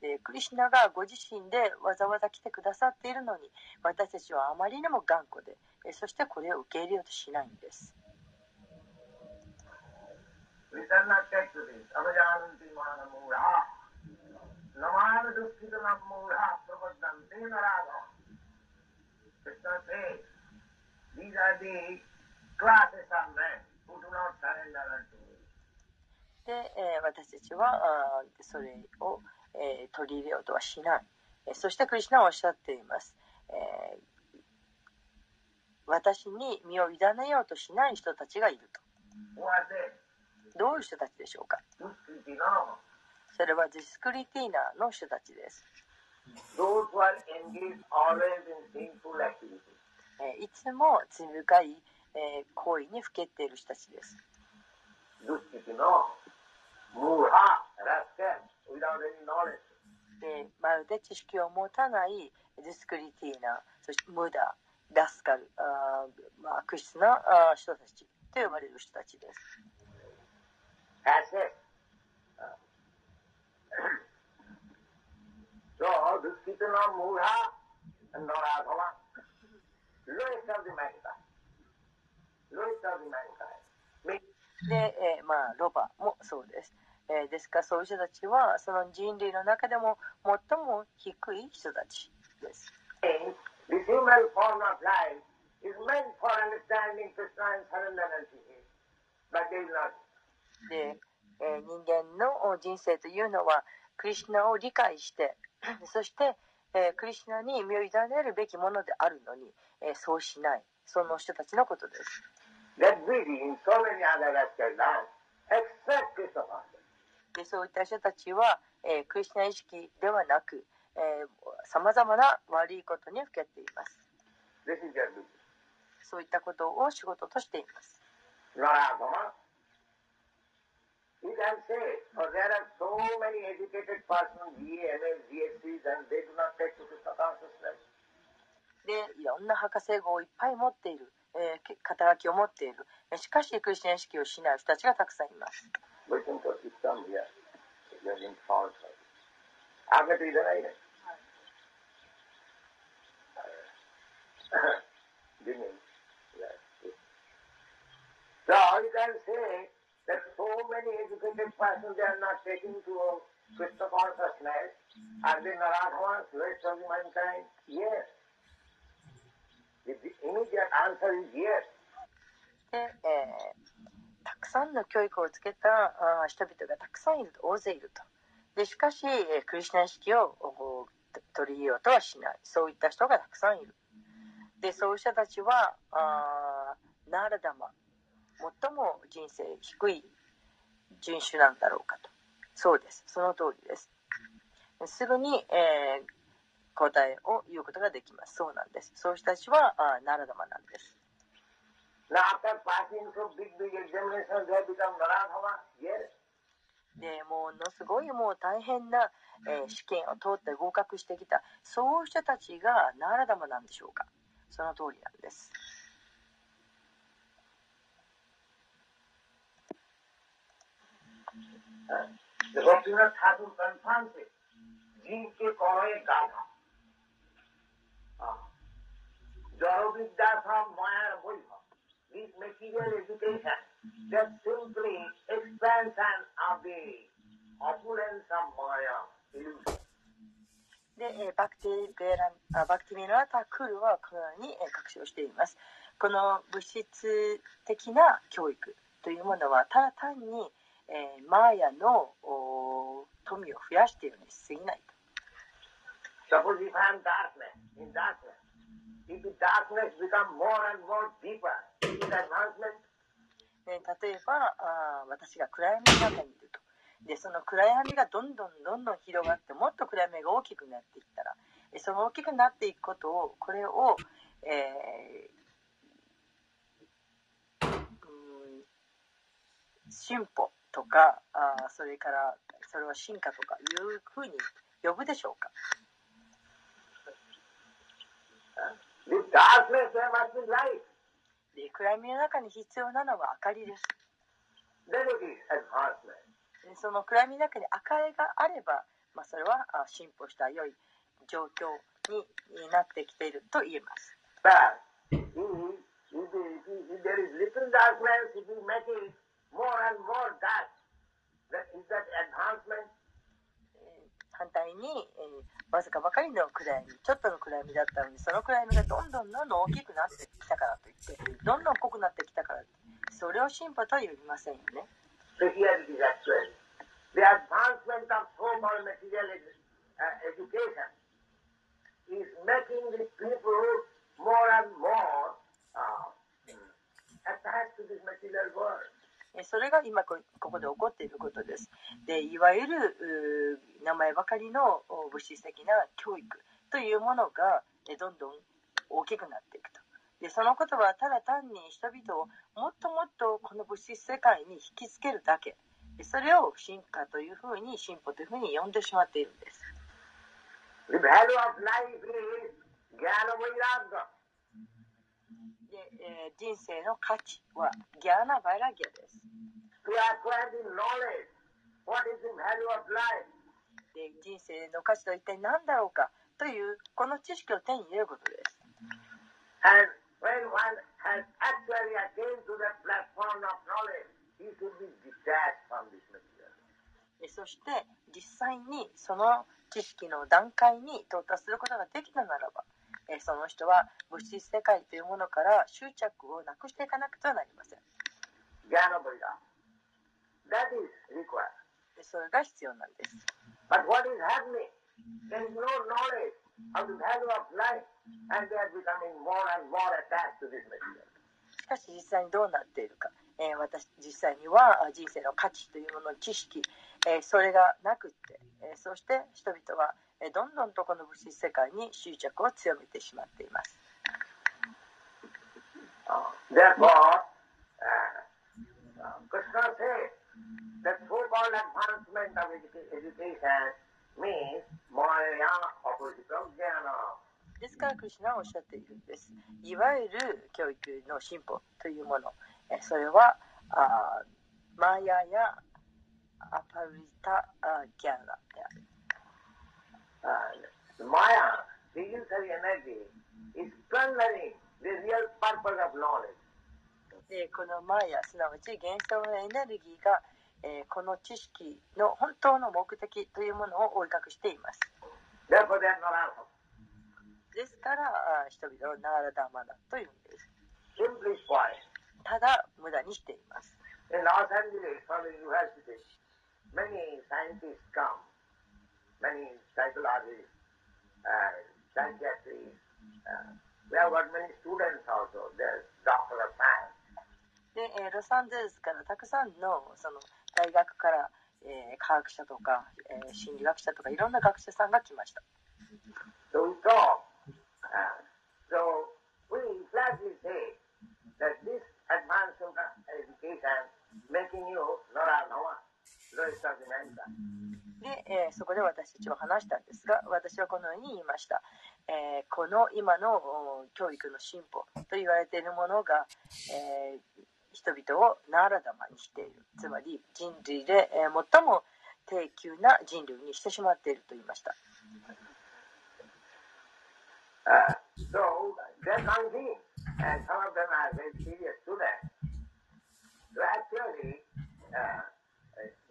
でクリシナがご自身でわざわざ来てくださっているのに私たちはあまりにも頑固でそしてこれを受け入れようとしないんです。で、え、私たちはそれを、え、取り入れようとはしない、え、そしてクリスナはおっしゃっています、え、私に身を委ねようとしない人たちがいると。どういう人たちでしょうか。それはディスクリティーナの人たちです。いつも罪深い行為にふけている人たちです。でまるで知識を持たないディスクリティーナ、そしてムダ、ラスカル、あまあ、悪質な人たちと呼ばれる人たちです。That's it. so, で、え、まあ、ロバもそうです。え、ですから、そういう人たちは、その人類の中でも最も低い人たちです。で、え、人間の人生というのは、クリスナを理解して、そして、えー、クリシナに身を委ねるべきものであるのに、えー、そうしないその人たちのことです。でそういった人たちは、えー、クリスナ意識ではなくさまざまな悪いことにふけています。そういったことを仕事としています。You can say, for there are so many educated persons, BA, MS, GSCs, and they do not take to Krishna consciousness. で、いろんな博士号をいっぱい持っている、えー、肩書きを持っている。しかし、クリスチャン意識をしない人たちがたくさんいます。Didn't it? Yes. So you can say that so many educated persons they are not taking to Krishna consciousness are they Naradhavans, rest of the mankind? Yes. The the immediate answer is yes. で、えーたくさんの教育をつけたあ人々がたくさんいると大勢いるとでしかし、えークリスチャン意識をお取り入れようとはしないそういった人がたくさんいるでそういう人たちはあナラダマ最も人生低い人種なんだろうかと。そうです。その通りです。すぐに、えー答えを言うことができます。そうなんです。そういう人たちはあーナーラダマなんです。Now after passing through big, big examinations, they have become Naradhava? Yes. でものすごいもう大変な、えー試験を通って合格してきたそういう人たちがナーラダマなんでしょうか。その通りなんですThe Bhaktivinoda Thakur confirms it. जिनके कौन गाथा जड़ोविद्या था माया वैभव This material education just simply expansion of the opulence of Maya illusion. で、えーバクティグエラあバクティミノラタクールはこのように、えー確証していますこの物質的な教育というものはただ単に、 えーマーヤのおー富を増やしているに過ぎないと。Suppose if I am darkness, in darkness, if the darkness become more and more deeper, is it advancement? ね、例えばあー私が暗闇の中にいると。でその暗闇がどんどんどんどん広がってもっと暗闇が大きくなっていったらえその大きくなっていくことをこれを、えーうん進歩とかそれからそれは進化とかいうふうに呼ぶでしょうか？で、暗闇の中に必要なのは明かりです。その暗闇の中に明かりがあれば、まあ、それは進歩した良い状況になってきていると言えます。反対に、わずかばかりの暗闇ちょっとの暗闇だったのにその暗闇がどんどん大きくなってきたからといってどんどん濃くなってきたからそれを進歩とは言いませんよね。えーそれが今こここで起こっていることです。でいわゆる名前ばかりのお物質的な教育というものがえーどんどん大きくなっていくと。でそのことはただ単に人々をもっともっとこの物質世界に引きつけるだけでそれを進化というふうに進歩というふうに呼んでしまっているんです The value of life is. で、えー人生の価値はギャーナ・バイラギアです人生の価値とは一体何だろうかというこの知識を手に入れることです。そして実際にその知識の段階に到達することができたならばその人は物質世界というものから執着をなくしていかなくてはなりません。That is required. でそれが必要なんです But what is happening? There is no knowledge of the value of life, and they are becoming more and more attached to this material. しかし実際にどうなっているか、えー私実際にはあ人生の価値というものの知識、えーそれがなくって、えーそして人々は、えーどんどんとこの物質世界に執着を強めてしまっています Uh, therefore, uh, uh, Krishna says that so-called advancement of edu- education means maya opposite of jnana. ですからクリシュナはおっしゃっているんですいわゆる教育の進歩というものえーそれはあーマヤやアパルリタあーギャーナである Uh, Maya, the illusory energy, is plundering the real purpose of knowledge. でこのマヤすなわち幻想のエネルギーが、えー、この知識の本当の目的というものを追いかけしています。ですから人々をナらラダーというんです。ただ無駄にしています。ロサンゼルスからたくさんの,その大学から、えー科学者とか、えー心理学者とかいろんな学者さんが来ました So we talk. Uh, so we flatly say that this advanced education making you Nora Nama, lowest of the mensa. で、えーそこで私たちは話したんですが私はこのように言いました、えーこの今のお教育の進歩と言われているものが、えー人々をナーラダマにしているつまり人類で、最も低級な人類にしてしまっていると言いました Uh, so they're confused, and some of them are very serious students. So actually, uh,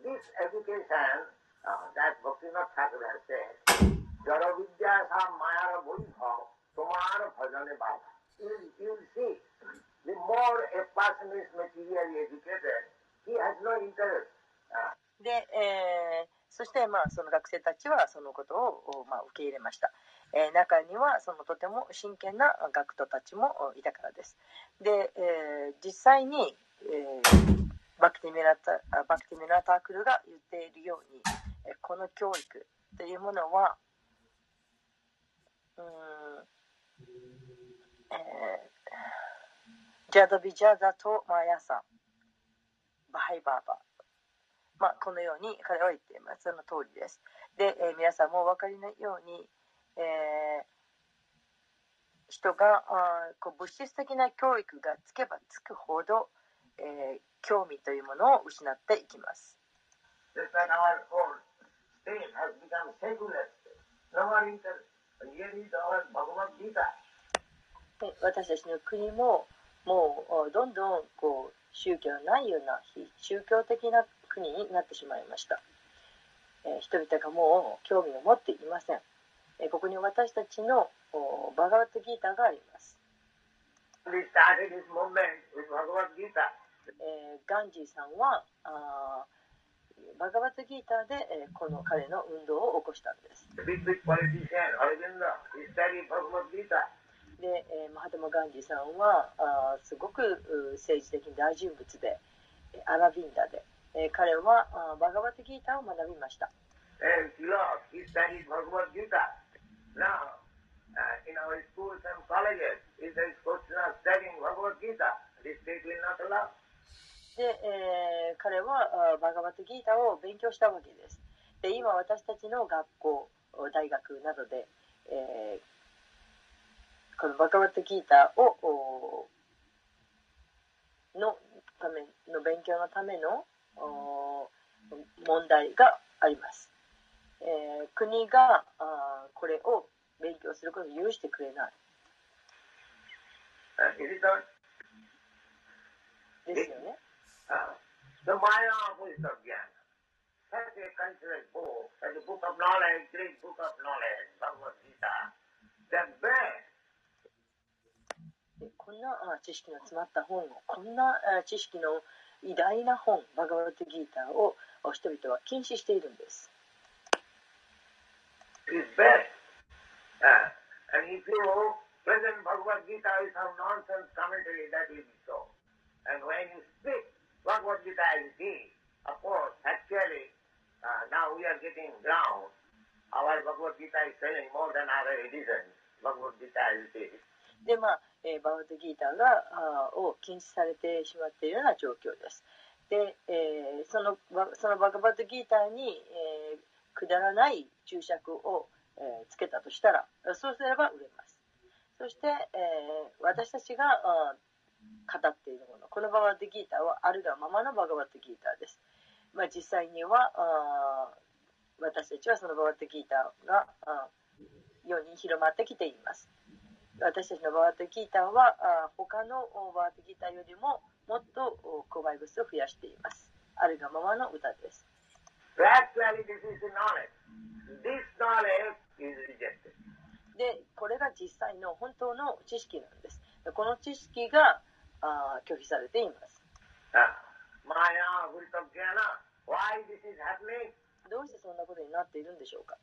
this education uh, that Bhaktivinoda Thakur has said, Jara Vidya Sa Mayara Bodhibhav, Tomara Bhajane Baba. You you will see, the more a person is materially educated, he has no interest. で、えーそして、まあ、その学生たちはそのことを、まあ、受け入れました、えー中にはそのとても真剣な学徒たちもいたからです。で、えー実際に、えーバクティミラタバクティミラタークルが言っているように、えーこの教育というものはうん、えージャドビジャザとマヤサバハイバーバまあ、このように彼は言っています。その通りです。で、えー皆さんもお分かりのように、えー人があーこう物質的な教育がつけばつくほど、えー興味というものを失っていきます。私たちの国ももうおどんどんこう宗教のないような非宗教的な国になってしまいました、えー人々がもう興味を持っていません、えーここに私たちのおバガワットギーターがあります.えーガンジーさんはあーバガワットギーターで、えーこの彼の運動を起こしたんですで、えー、マハトマ・ガンジーさんはあすごく政治的に大人物でアラビンダで、えー、彼はあバガバッギータを学びました。で、えー、彼はあバガバッギータを勉強したわけです。で今私たちの学校大学などで、えーこのバカバットギーターをのための勉強のための問題があります、えー、国があこれを勉強することを許してくれないですよね。こんな知識の詰まった本をこんな知識の偉大な本バグガバットギーターを人々は禁止しているんです。でまあえーバガバットギーターがあを禁止されてしまっているような状況です。で、えーそのバそのバガバットギーターに、えーくだらない注釈を、えーつけたとしたらそうすれば売れます。そして、えー私たちがあ語っているもの。このバガバットギーターはあるがままのバガバットギーターです、まあ、実際にはあ私たちはそのバガバットギーターがあー世に広まってきています。私たちのバーワットギーターは他のバーワットギータよりももっと購買物を増やしています。あるがままの歌です。で、これが実際の本当の知識なんです。この知識が拒否されています。どうしてそんなことになっているんでしょうか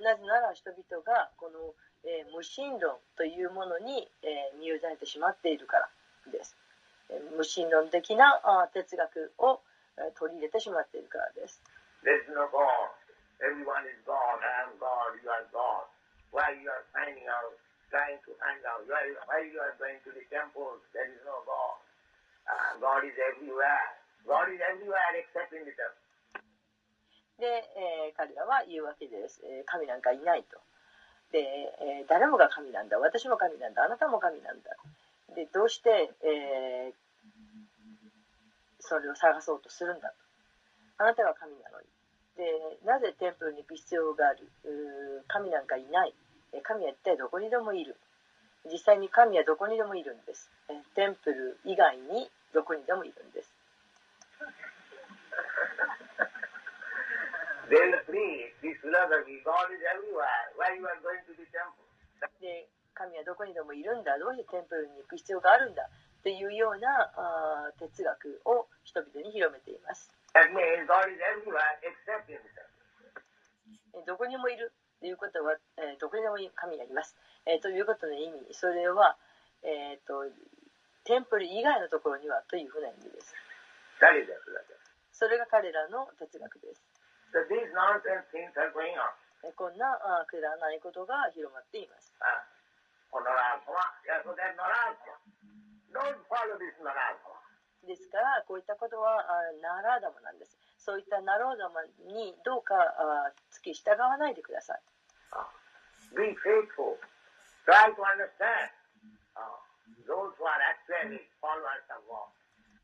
なぜなら人々がこの、えー無神論というものに、えー身を委ねてしまっているからです。えー無神論的なあ哲学を、えー取り入れてしまっているからです。There is no God. Everyone is God. I am God. You are God. Why you are finding out, trying to find out? Why, why you are going to the temples? There is no God. Uh, God is everywhere. で、えー彼らは言うわけです、えー神なんかいないと。で、えー誰もが神なんだ。私も神なんだ。あなたも神なんだ。で、どうして、えーそれを探そうとするんだと。あなたが神なのに。で、なぜテンプルに行く必要がある？神なんかいない。神は一体どこにでもいる。実際に神はどこにでもいるんです。えーテンプル以外にどこにでもいるんです。で神はどこにでもいるんだどうしてテンプルに行く必要があるんだっていうような哲学を人々に広めています。どこにもいるということは、どこにでも神がいます、えー、ということの意味それは、えー、とテンプル以外のところにはというふうな意味です。それが彼らの哲学です。こんなくだらないことが広まっています。ですから、こういったことはナラーダなんです。そういったナラーダにどうかあき従わないでください。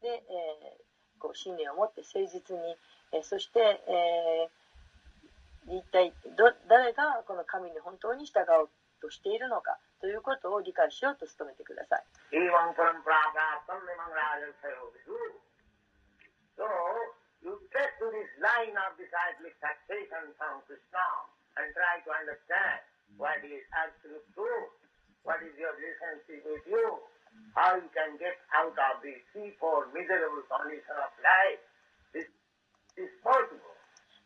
で、え、こう信念を持って誠実にえーそして、えー一体ど誰がこの神に本当に従おうとしているのかということを理解しようと努めてください。Evam paramprapta samlimang rajan sayo vidu. So, you take to this line of disciplic taxation from Krishna and try to understand what is absolute truth, what is your relationship with you, how you can get out of the threefold miserable condition of life.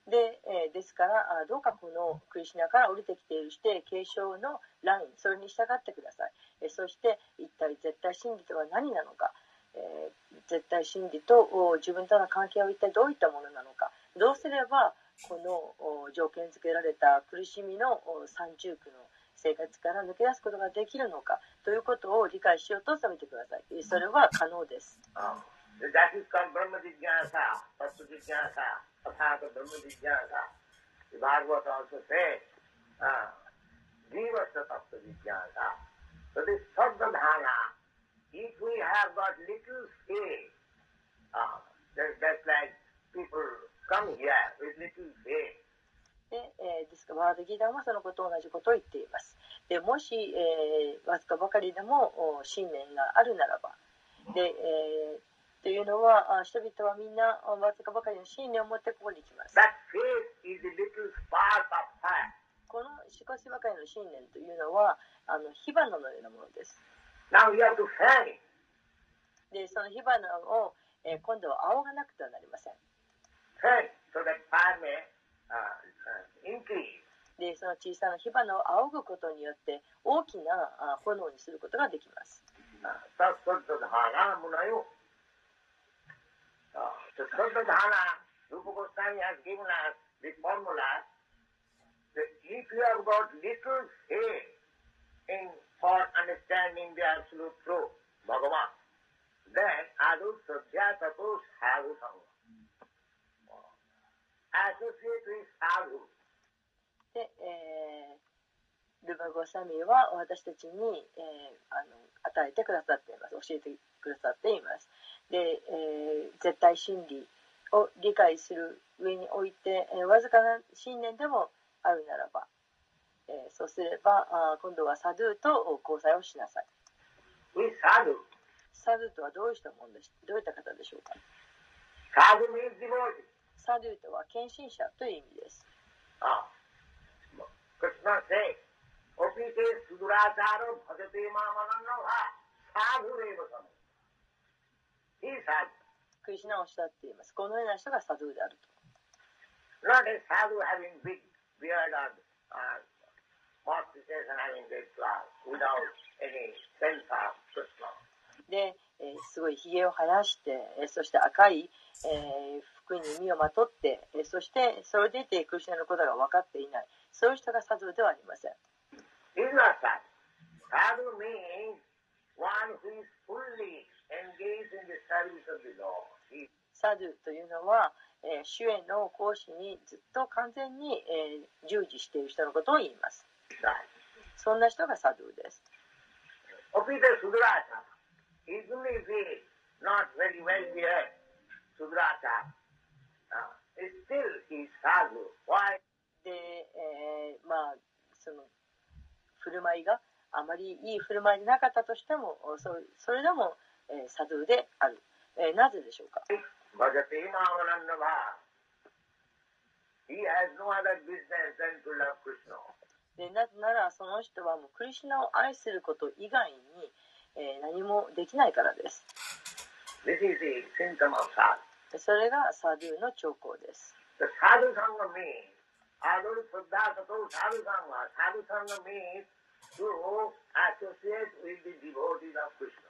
で,、えーですからあどうかこのクリシナから降りてきているして継承のラインそれに従ってください、えーそして一体絶対真理とは何なのか、えー絶対真理と自分との関係は一体どういったものなのか。どうすればこの条件付けられた苦しみの三重苦の生活から抜け出すことができるのか。ということを理解しようと努めてください。それは可能です。That is called Brahma Jigyasa, Tattva Jigyasa, Athata Brahma Jigyasa. The Bhagavad also says, uh, Jivasa Tattva Jigyasa. So this Sadhana, if we have got little faith, uh, that, that's like people come here with little faith. でえーですからワードギーダーもそのこと同じことを言っていますでもし、えーわずかばかりでも信念があるならばで、えーというのはあ人々はみんなあわずかばかりの信念を持ってここに来ます That faith is a little spark of fire. この少しばかりの信念というのはあの火花のようなものです Now you have to fan it. でその火花を、えー今度は仰がなくてはなりません Fan it so that fire may uh, uh, increase. でその小さな火花を仰ぐことによって大きなあ炎にすることができます munayo. Uh, So Tattva-dhana, Rupa Goswami has given us the formula that if you have got little faith in for understanding the absolute truth, Bhagavan, then adu sadhya tato sadhu sangha. Associate with sadhu. で、えールバゴサミは私たちに、えーあの与えてくださっています教えてくださっていますで、えー絶対真理を理解する上において、えーわずかな信念でもあるならば、えーそうすればあー今度はサドゥと交際をしなさい Who is sadhu? サドゥとはどうしたもんでしどういった方でしょうか？Sadhu means devotee. サドゥとは献身者という意味です Ah. Says, reva samu. クリスナをしたっています。このような人がサドゥであると。で、え、すごいひげを生やして、え、そして赤い、え、服に身をまとって、え、そしてそれでいてクリスナのことが分かっていない、そういう人がサドゥではありません。サドゥというのは、え、主演の講師にずっと完全に、え、従事している人のことを言います。そんな人がサドゥです。で、え、まあ、その、振る舞いがあまりいい振る舞いになかったとしても、それでも、サドゥである、えー、なぜでしょうか？でなぜならその人はもうクリュナを愛すること以外に、えー、何もできないからです。それがサドゥの兆候です。サドゥさんが見アドル・プッダータとサルさんはサルさんの名義とアソシエイト・ウィッディ・ディボーティー・ナ・クリスナ。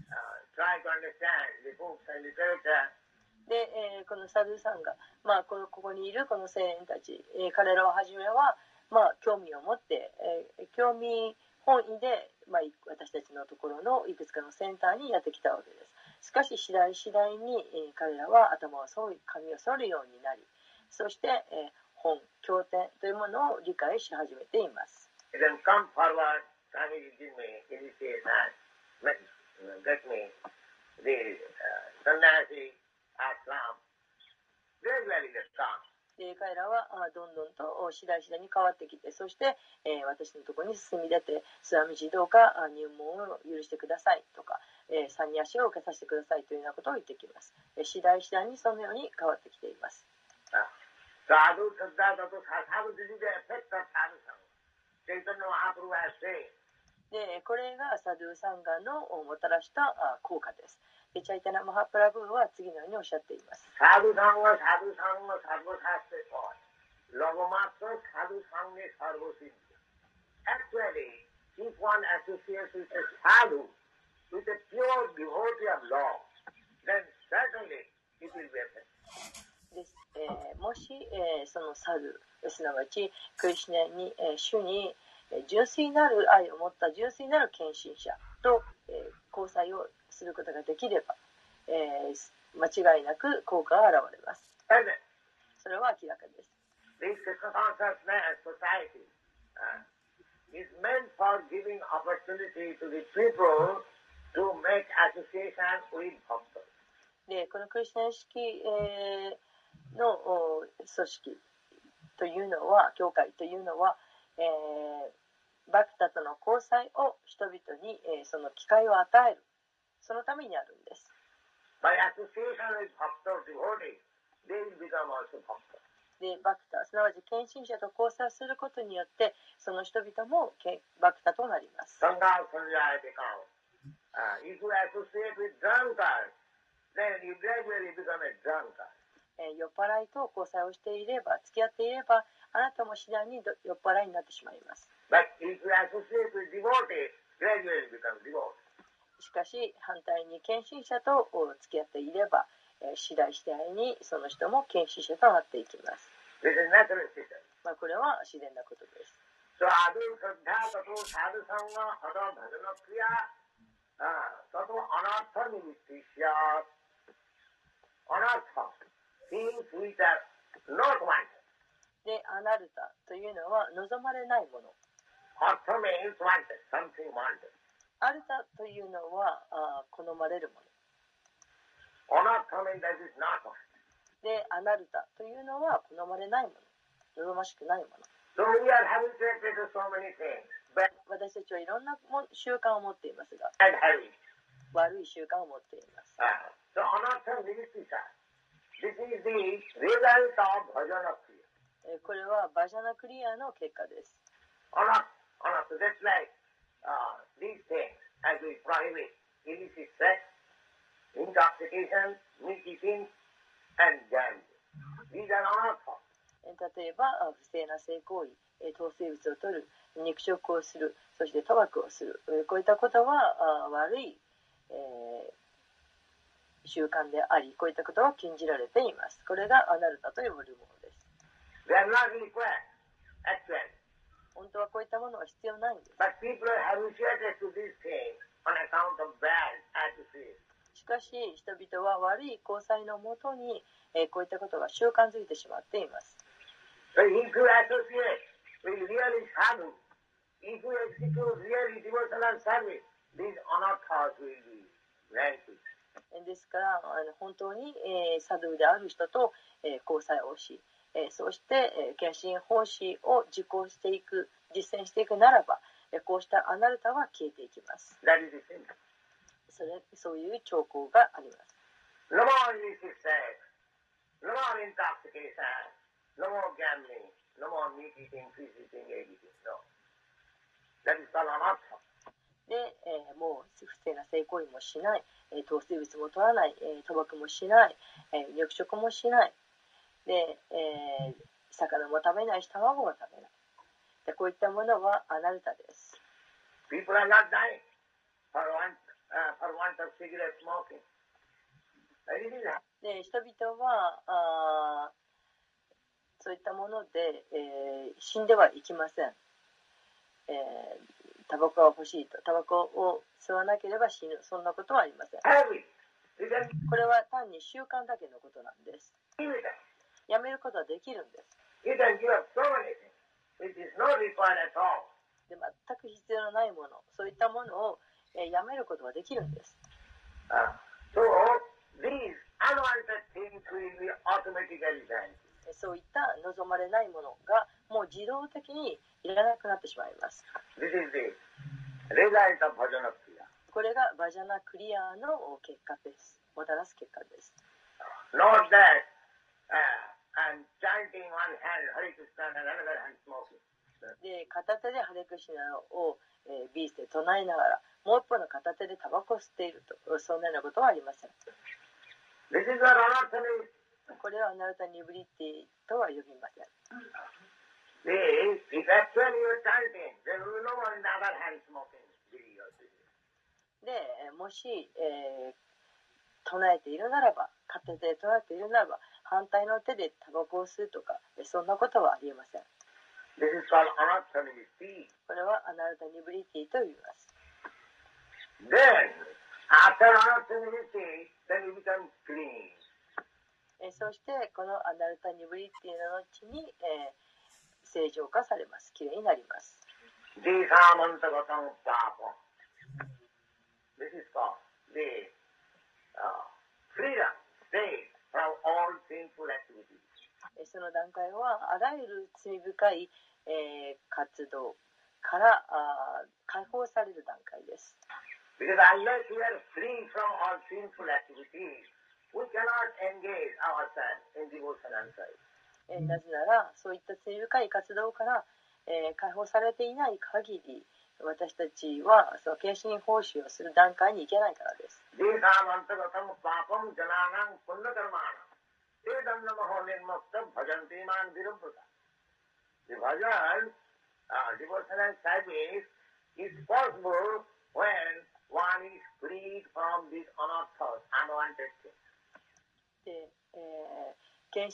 で、えーこのサドゥさんが、まあ、このここにいるこの青年たち、えー彼らは初めは、まあ、興味を持って、えー興味本位で、まあ、い私たちのところのいくつかのセンターにやってきたわけです。しかし次第次第に、えー彼らは頭を剃り髪を剃るようになりそして、えー本経典というものを理解し始めています。Then come forward, Swamiji 彼らはどんどんと次第次第に変わってきてそして、私のところに進み出て「スワミジどうか入門を許してください」とか「え、三人足を受けさせてください」というようなことを言ってきます、次第次第にそのように変わってきています。でこれがサドゥサンガのもたらした効果です。でチャイタナ・マハプラブーは次のようにおっしゃっています。サドゥサンガ、サドゥサンガ、サドゥサステコイ。ロゴマット、サドゥサンゲ、サドゥシンジ。Actually, if one associates with a sadhu, with a pure devotee of ブですえ、もし、え、そのサドゥ、すなわち、クリスネに、え、主に、純粋なる愛を持った純粋なる献身者と交際をすることができれば、間違いなく効果が現れます。それは明らかです。このクリスナ意識の組織というのは、教会というのは、えー、バクタとの交際を人々に、えー、その機会を与えるそのためにあるんです。でバクタすなわち献身者と交際することによってその人々もバクタとなります。酔っ払いと交際をしていれば付き合っていればあなたも次第に酔っ払いになってしまいます。しかし反対に献身者と付き合っていれば次第次第にその人も献身者となっていきます。まあこれは自然なことです。アナッサ、ピン、フィーター、ノートマン。であなるたというのは望まれないもの。あるたというのはあ好まれるもの。で、アナルタというのは好まれないもの、望ましくないもの。So we are having so、many things, but 私たちはいろんなも習慣を持っていますが、悪い習慣を持っています。Uh, so、This is the これはバジャナクリアの結果です。例えば、不正な性行為、糖生物を取る、肉食をする、そして賭博をする、こういったことは悪い、え、習慣であり、こういったことは禁じられています。これがアナルタというモルモー。本当はこういったもの必要ないんです。しかし、人々は悪い交際のもとに、えー、こういったことが習慣づいてしまっています。ですから、あの本当に、えー、サドゥである人と、えー、交際をし、え、そして、えー、献身奉仕を実行していく実践していくならば、え、こうしたあなたは消えていきます。そ,れそういう兆候があります。で、え、もう不正な性行為もしない、投、え、資、ー、物も取らない、賭、博、もしない、えー、入職もしない。で、えー魚も食べないし卵も食べない。でこういったものはアナルタです。People are not dying for want, uh, for want of cigarette smoking. It is not. で人々はあーそういったもので、えー死んではいきません、えータバコが欲しいと。タバコを吸わなければ死ぬ。そんなことはありません。これは単に習慣だけのことなんです.やめることはできるんです。で全く必要のないもの、そういったものをえやめることができるんです。そういった望まれないものがもう自動的にいらなくなってしまいます。これがバジャナクリアの結果です。もたらす結果です。で片手でハレクシナを、ビーして唱えながらもう一方の片手でタバコを吸っていると。そんなようなことはありません。これはアナルタニブリティとは呼びません。でもし、えー、唱えているならば片手で唱えているならば反対の手でタバコを吸うとかそんなことはありえません。これはアナルタニブリティと言います。そしてこのアナルタニブリティの後に、正常化されます。きれいになります。これは、uh, freedom, faith. その段階はあらゆる罪深い、活動から解放される段階です。なぜならそういった罪深い活動から、解放されていない限り、私たちはその献身報酬をする段階に行けないからです。で、えー、献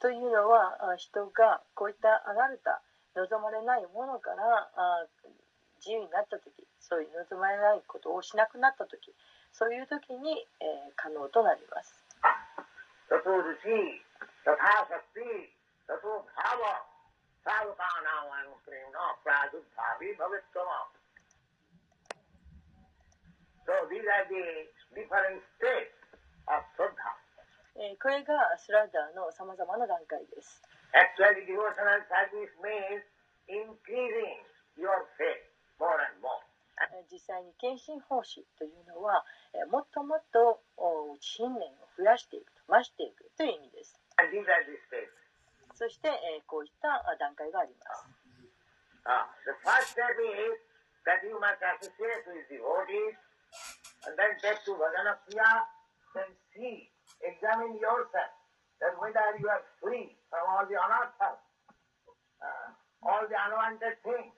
というのは人がこういったあらた望まれないものからあ自由になった時そういう望まれないことをしなくなった時そういう時に、えー、可能となります。これがスラダーのさまざまな段階です。Actually, devotional service means increasing your faith more and more. えー実際に献身奉仕というのは、えーもっともっとお信念を増やしていくと増していくという意味です。And. そして、えーこういったあ段階があります。Ah, the first step is that you must associate with devotees and then take to Bhajana Kriya, then see, examine yourself, that whether you are free from all the anarthas, uh, all the unwanted things.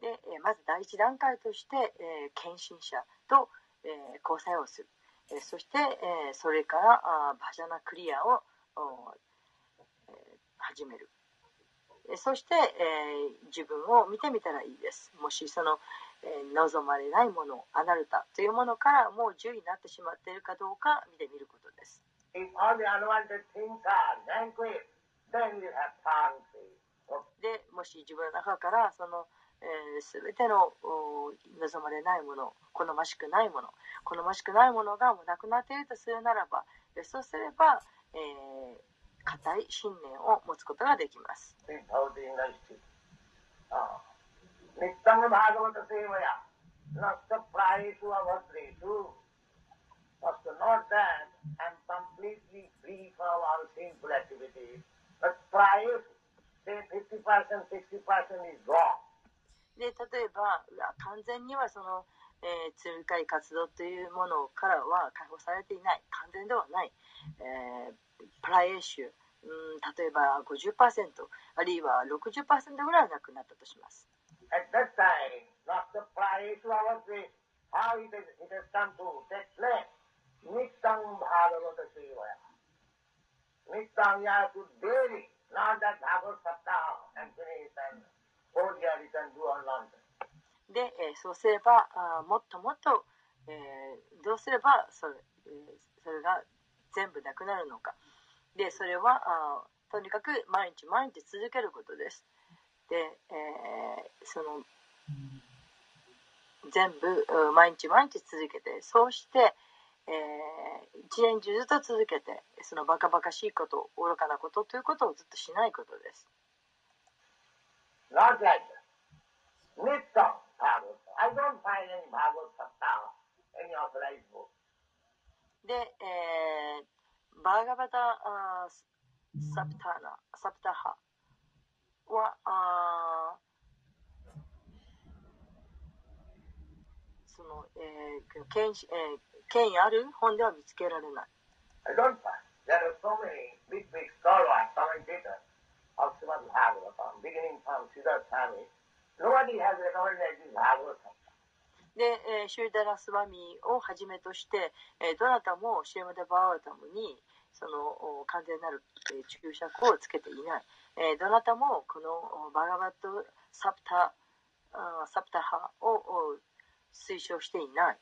で、えーまず第一段階として、えー献身者と、えー交際をする、えーそして、えーそれからあバジャナクリアをおえー始める、えーそして、えー自分を見てみたらいいです。もしその、えー望まれないものアナルタというものからもう10位になってしまっているかどうか見てみることです。でもし自分の中からその、えー、全ての望まれないもの好ましくないもの好ましくないものがもうなくなっているとするならばそうすれば、え、固い信念を持つことができます。で例えば完全にはその、えー、罪深い活動というものからは解放されていない。完全ではない、えー、プライエーシュ、うん、例えば50%あるいは60%ぐらいはなくなったとします。日産で、えー、そうすればあもっともっと、えー、どうすればそれ,、えー、それが全部なくなるのか。でそれはあとにかく毎日毎日続けることです。で、えー、その全部毎日毎日続けてそうして、えー一年中ずっと続けてそのバカバカしいこと愚かなことということをずっとしないことです Not like that. Nityam Bhagavad. I don't find any Bhagavad Saptaha, any authorized book. で、えーバーガバタあーサプターナサプタハはあーその、えー権威えー権威ある？本では見つけられない。で、えー、シューダラスワミをはじめとして、えー、どなたもシェムダバーダムにそのお完全なる、えー、注釈をつけていない、えー、どなたもこのおバガバットサプタ,あサプタ派を,を推奨していない。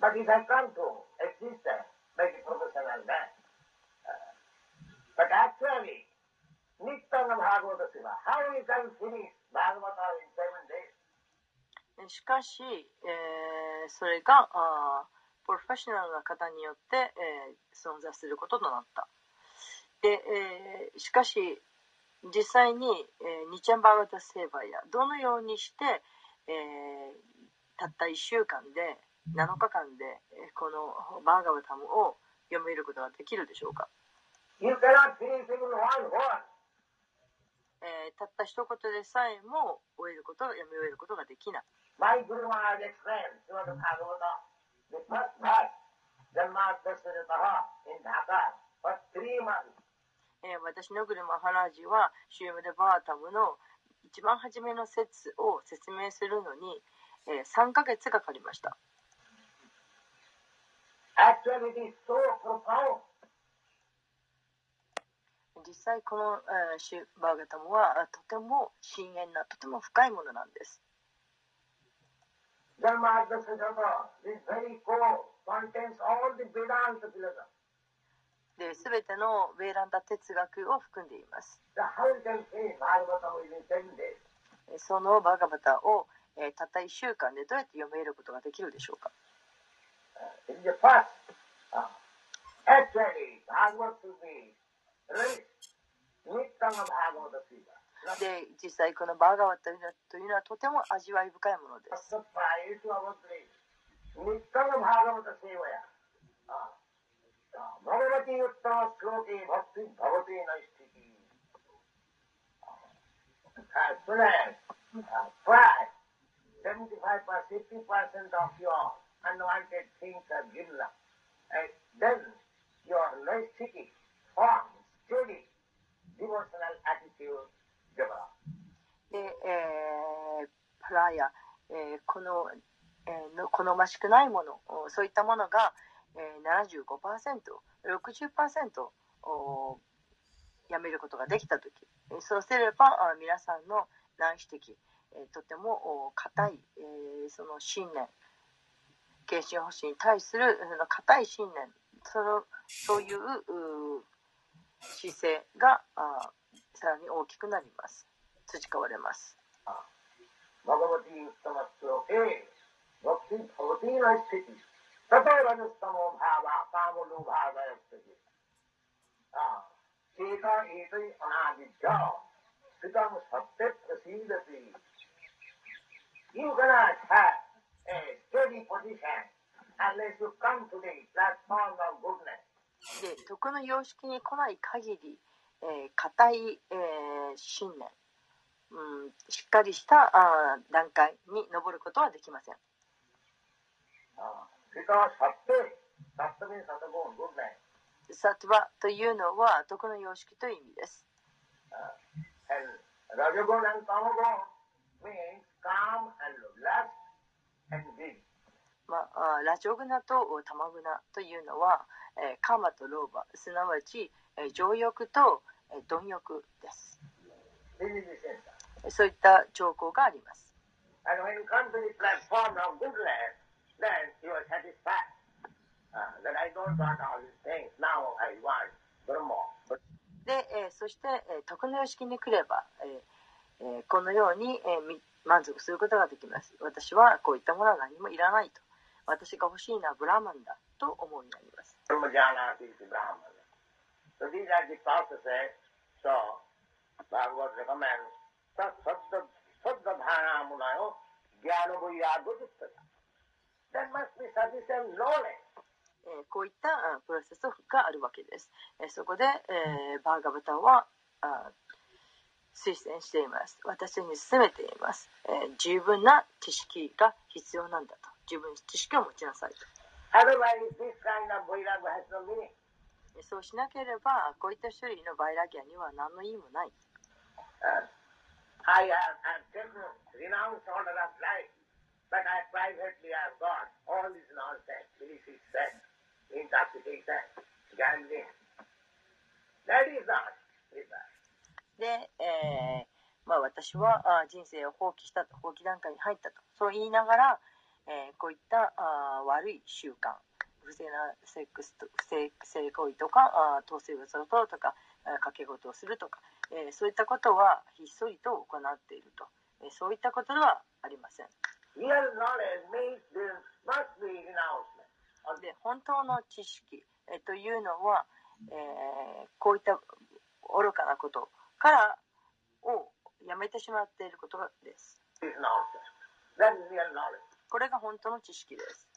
But it has come to existence by the professional man. Uh, but actually, Nityam Bhagavata Siva, how you can finish Bhagavata in seven days? しかし、えーそれがあプロフェッショナルな方によって、えー存在することとなった。で、えーしかし実際に、えーニチャンバーガタセーバーやどのようにして、えーたった1週間で7日間でこのバーガバタムを読めることができるでしょうか、え、たった一言でさえも終えることは読み終えることができない。え、私の車はラージはシュームデバータムの一番初めの説を説明するのに、えー、3ヶ月かかりました。実際このシュバーガタムはとても深遠なとても深いものなんです。で、すべてのウェーランダ哲学を含んでいます。そのバーガバタを、えー、たった1週間でどうやって読めることができるでしょうか？Uh, is the first. Uh, actually, Bhagavad be rich. Nittama Bhagavata. Not で、実際このバーガバタというのはというのはとても味わい深いものです。just prior to our place. Nittama Bhagavata Sevaya. Uh, uh, Bhagavati Uttama Shloke Bhakti Bhavati Naistiti. As soon as uh, try 75% 50% of your unwanted things are given up, and then your naisthiki form, steady, devotional attitude develops. で、えープライヤ、えーこの、えーの好ましくないものそういったものが、えー、75%60% おやめることができた時えーそうすれば皆さんの内視的、とてもお固い、その信念継進保守に対する硬い信念。そのそういうう姿勢があさらに大きくなります。培われます。You cannot で徳の様式に来ない限り、えー、固い、えー、信念、うん、しっかりしたあ段階に上ることはできません。サトバというのは徳の様式という意味です。ラジゴンとタマゴン means calm and lust. まあ、ラジオグナとタマグナというのは、えー、カーマとローバーすなわち、えー、情欲と、えー、貪欲です。そういった兆候があります。で、えー、そして、えー、徳の様式に来れば、えーえー、このように、えー、満足することができます。私はこういったものは何もいらないと。私が欲しいのはブラマンだと思うようになります。こういったプロセスがあるわけです。そこで、えー、バーガブタは、推薦しています。私に勧めています、十分な知識が必要なんだと。十分に知識を持ちなさいと。そうしなければこういった種類のバイラギアには何の意味もない。で、えーまあ、私はあ人生を放棄したと放棄段階に入ったと。そう言いながら、えーこういったあ悪い習慣。不正なセックスと不正性行為とかあ統制物を取るとかあ掛け事をするとか、えーそういったことはひっそりと行っていると、えーそういったことではありません.で本当の知識、えーというのは、えーこういった愚かなことからをやめてしまっていることです。これが本当の知識です。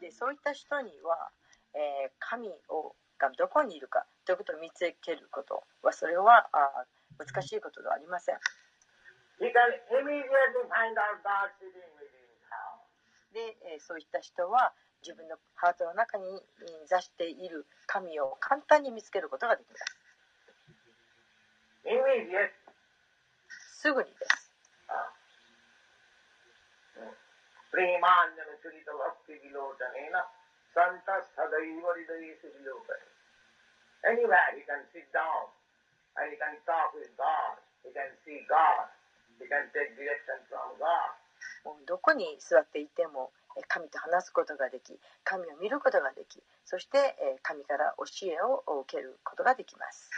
でそういった人には、えー、神をがどこにいるかということを見つけることはそれはあ難しいことではありません。で、えそういった人は自分のハートの中に座している神を簡単に見つけることができます。すぐにです。प्रेमाञ्जनचरितभक्तिविलोचनेन सन्तः सदैव हृदयेषु विलोकने Anywhere he can sit down and he can talk with God, he can see God, he can take direction from God. どこに座っていても神と話すことができ神を見ることができそして神から教えを受けることができます。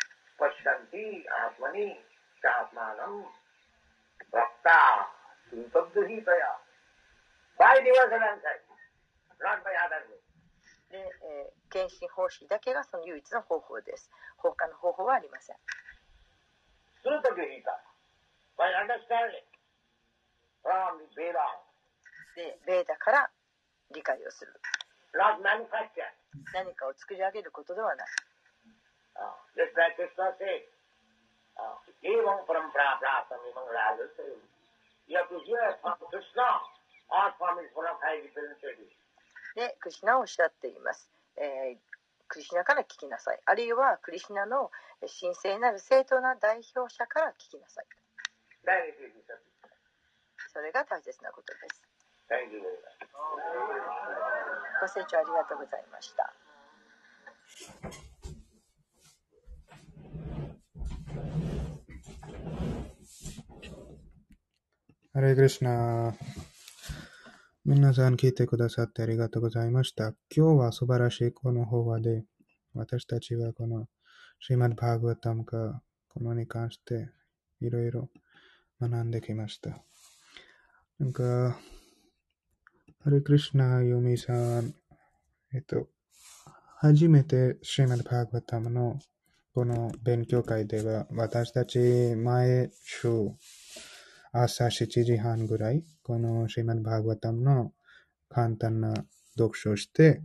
で、えー、献身奉仕だけがその唯一の方法です。他の方法はありません。するとにいいか。でベータから理解をする。何かを作り上げることではない。でクリシナはおっしゃっています、クリシナから聞きなさいあるいはクリシナの神聖なる正当な代表者から聞きなさいそれが大切なことです。ご清聴ありがとうございました。ハレイクリシュナ。皆さん聞いてくださってありがとうございました。今日は素晴らしいこの法話で、私たちはこのシーマッバーグワタムか、このに関していろいろ学んできました。なんか、ハレクリシナ、ユミさん、えっと、初めてシーマッバーグワタムのこの勉強会では、私たち毎週、朝7時半ぐらい、このシーマン・バーグワタムの簡単な読書をして、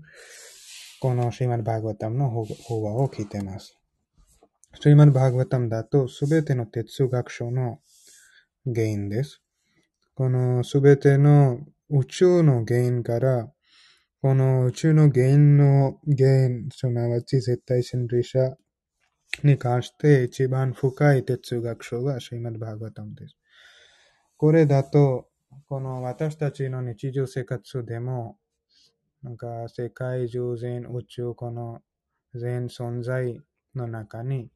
このシーマン・バーグワタムの法話を聞いています。シーマン・バーグワタムだと、すべての哲学書の原因です。このすべての宇宙の原因から、この宇宙の原因の原因、すなわち絶対真理者に関して一番深い哲学書がシーマン・バーグワタムです。これだと、この私たちの日常生活でも、なんか世界中全宇宙、この全存在の中に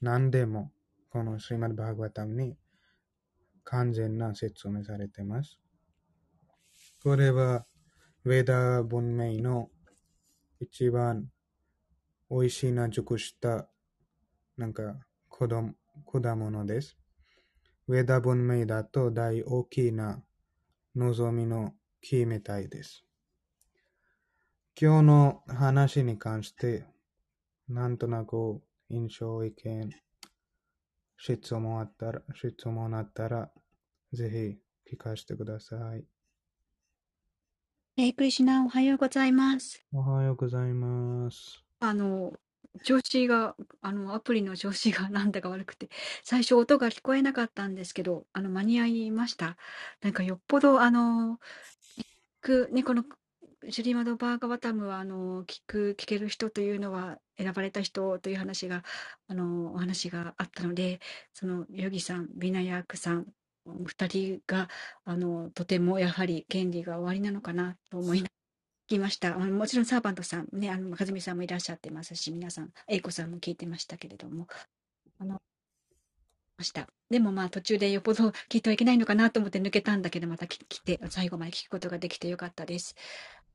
何でも、このシーマルバーグワタムに完全な説明されています。これは、ウェダ文明の一番美味しいな熟した、なんか果物です。ウェダ文明だと大大きな望みの木みたいです。今日の話に関して、なんとなく印象、意見、質問あったら、質問あったら、ぜひ聞かせてください。えークリシュナ、おはようございます。おはようございます。あの、調子が、あの、アプリの調子がなんだか悪くて、最初音が聞こえなかったんですけど、あの、間に合いました？なんかよっぽど、あの、聞く、ね、この、シュリーマド・バーガバタムは、あの、聞く、聞ける人というのは、選ばれた人という話が、あの、お話があったので、その、ヨギさん、ビナヤークさん、お二人が、あの、とてもやはり権利が終わりなのかなと思いな聞きました。あのもちろんサーバントさん、ね、あの、和美さんもいらっしゃってますし、皆さん、英子さんも聞いてましたけれども、あの、ました。でもまあ途中でよっぽど聞いてはいけないのかなと思って抜けたんだけど、また来て、最後まで聞くことができてよかったです。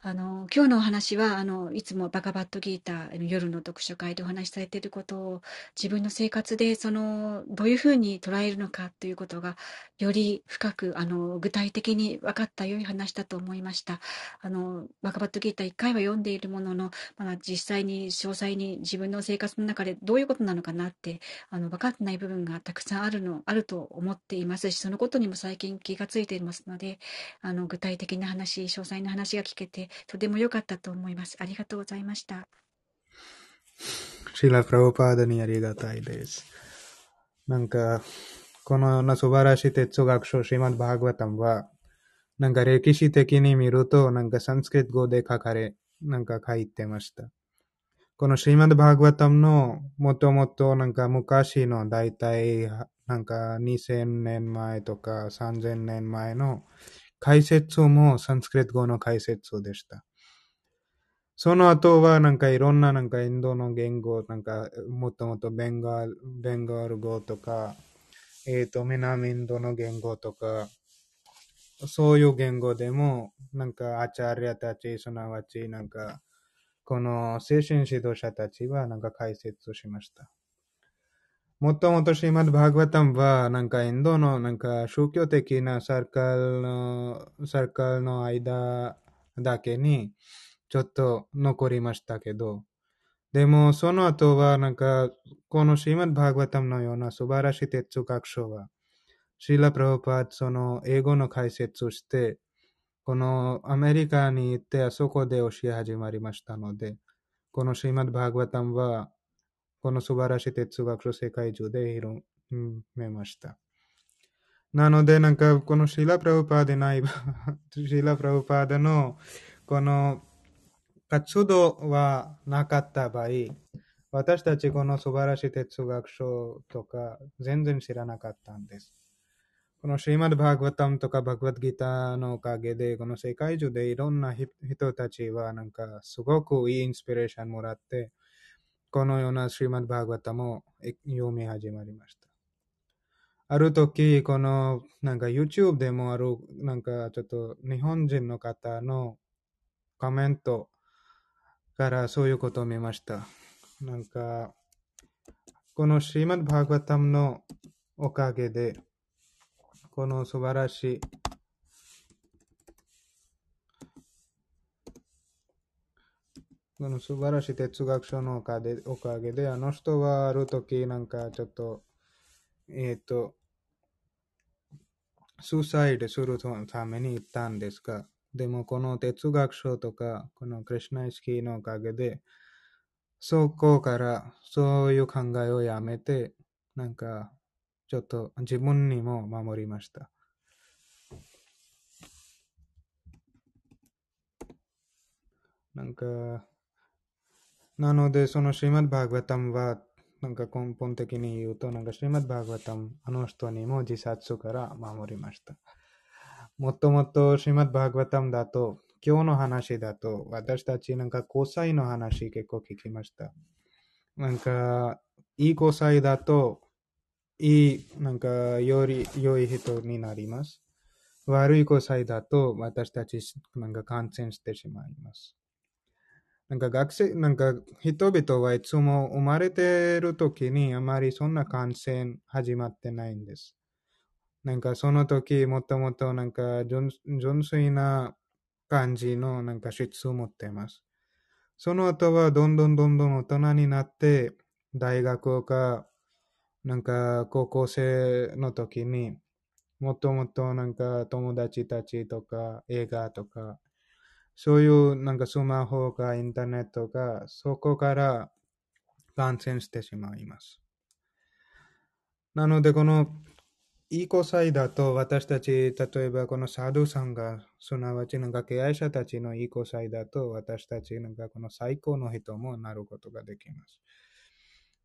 あの、今日のお話は、あの、いつもバカバットギーター、の夜の読書会でお話しされていることを、自分の生活で、その、どういうふうに捉えるのかということが、より深く、あの、具体的に分かった良い話だと思いました。あの、バカバットギーター一回は読んでいるものの、まだ実際に詳細に自分の生活の中でどういうことなのかなって、あの、分かってない部分がたくさんあるの、あると思っていますし、そのことにも最近気がついていますので、あの、具体的な話、詳細な話が聞けて、とても良かったと思います。ありがとうございました。シーラ・プラブパーダにありがたいです。なんか、このような素晴らしい哲学書、シーマン・バーグワタムは、なんか歴史的に見ると、なんかサンスクリット語で書かれ、なんか書いてました。このシーマン・バーグワタムのもともとなんか昔の大体なんか2000年前とか3000年前の解説もサンスクリット語の解説でした。その後はなんかいろんななんかインドの言語、なんかもともとベンガルベンガル語とか、えっ、ー、と、南インドの言語とか、そういう言語でも、なんかアチャリアたち、すなわちなんか、この精神指導者たちはなんか解説しました。もともとシーマッドバーグワタムは、なんかインドのなんか宗教的なサークルの、サークルの間だけに、ちょっと残りましたけど、でもその後はなんか、このシーマッドバーグワタムのような素晴らしい哲学書は、シーラ・プロパーその英語の解説をして、このアメリカに行ってあそこで教え始まりましたので、このシーマッドバーグワタムは、この素晴らしい哲学書世界中で広めました。なので、なんか、このシーラ・プラウパーでない、シーラ・プラウパーでの、この活動はなかった場合、私たちこの素晴らしい哲学書とか全然知らなかったんです。このシーマルバーグワタムとかバグワッドギターのおかげで、この世界中でいろんな人たちはなんかすごくいいインスピレーションもらって、このようなシーマルバーグワタムを読み始まりました。ある時、このなんか YouTube でもあるなんかちょっと日本人の方のコメントからそういうことを見ました。なんか、このシーマン・バーグワタムのおかげで、この素晴らしいこの素晴らしい哲学書のおかげで、おかげであの人はある時なんかちょっと、えっ、ー、と、スーサイドするために行ったんですが、でもこの哲学書とか、このクリュナイスキーのおかげで、そこからそういう考えをやめて、なんか、ちょっと自分にも守りました。なんか、なので、そのシーマッバーグワタムは、なんか根本的に言うと、なんかシーマッバーグワタム、あの人にも自殺から守りました。もともとシーマッバーグワタムだと、今日の話だと、私たちなんか交際の話結構聞きました。なんか、いい交際だと、いい、なんか、より良い人になります。悪い交際だと、私たちなんか感染してしまいます。なんか学生、なんか人々はいつも生まれてる時にあまりそんな感染始まってないんです。なんかその時もともとなんか純粋な感じのなんか質を持っています。その後はどんどんどんどん大人になって、大学か、なんか高校生の時に、もともとなんか友達たちとか映画とか、そういうなんかスマホかインターネットがそこから感染してしまいます。なのでこのいい交際だと私たち、例えばこのサドゥさんが、すなわちなんか経営者たちのいい交際だと私たちなんかこの最高の人もなることができます。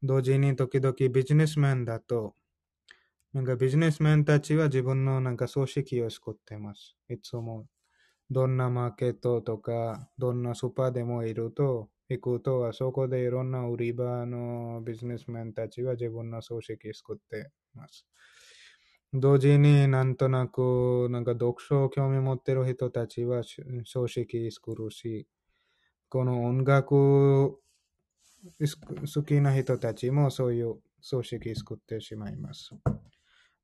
同時に時々ビジネスマンだと、なんかビジネスマンたちは自分のなんか組織を作ってます。いつもどんなマーケットとか、どんなスーパーでもいると、行くと、あそこでいろんな売り場のビジネスマンたちは自分の組織作ってます。同時になんとなく、なんか読書を興味持ってる人たちは書式作るし、この音楽好きな人たちもそういう組織作ってしまいます。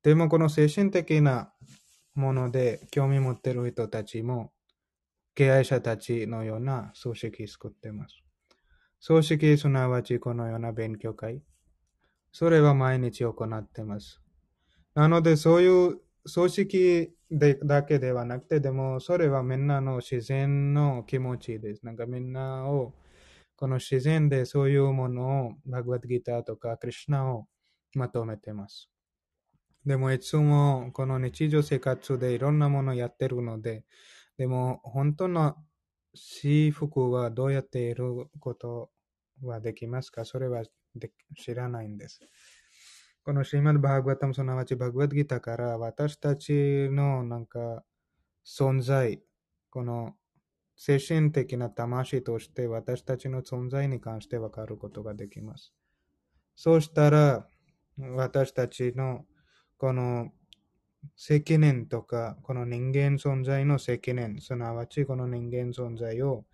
でもこの精神的なもので興味持ってる人たちも経営者たちのような組織作っています。組織すなわちこのような勉強会。それは毎日行っています。なので、そういう組織でだけではなくて、でも、それはみんなの自然の気持ちです。なんかみんなを、この自然でそういうものを、バグワッドギターとかクリュナをまとめています。でも、いつもこの日常生活でいろんなものをやってるので、でも、本当の幸福はどうやっていることはできますか？それは知らないんです。このシーマルバーグワタムすなわちバグワッドギターから私たちのなんか存在、この精神的な魂として私たちの存在に関して分かることができます。そうしたら私たちのこの責任とか、この人間存在の責任、すなわちこの人間存在を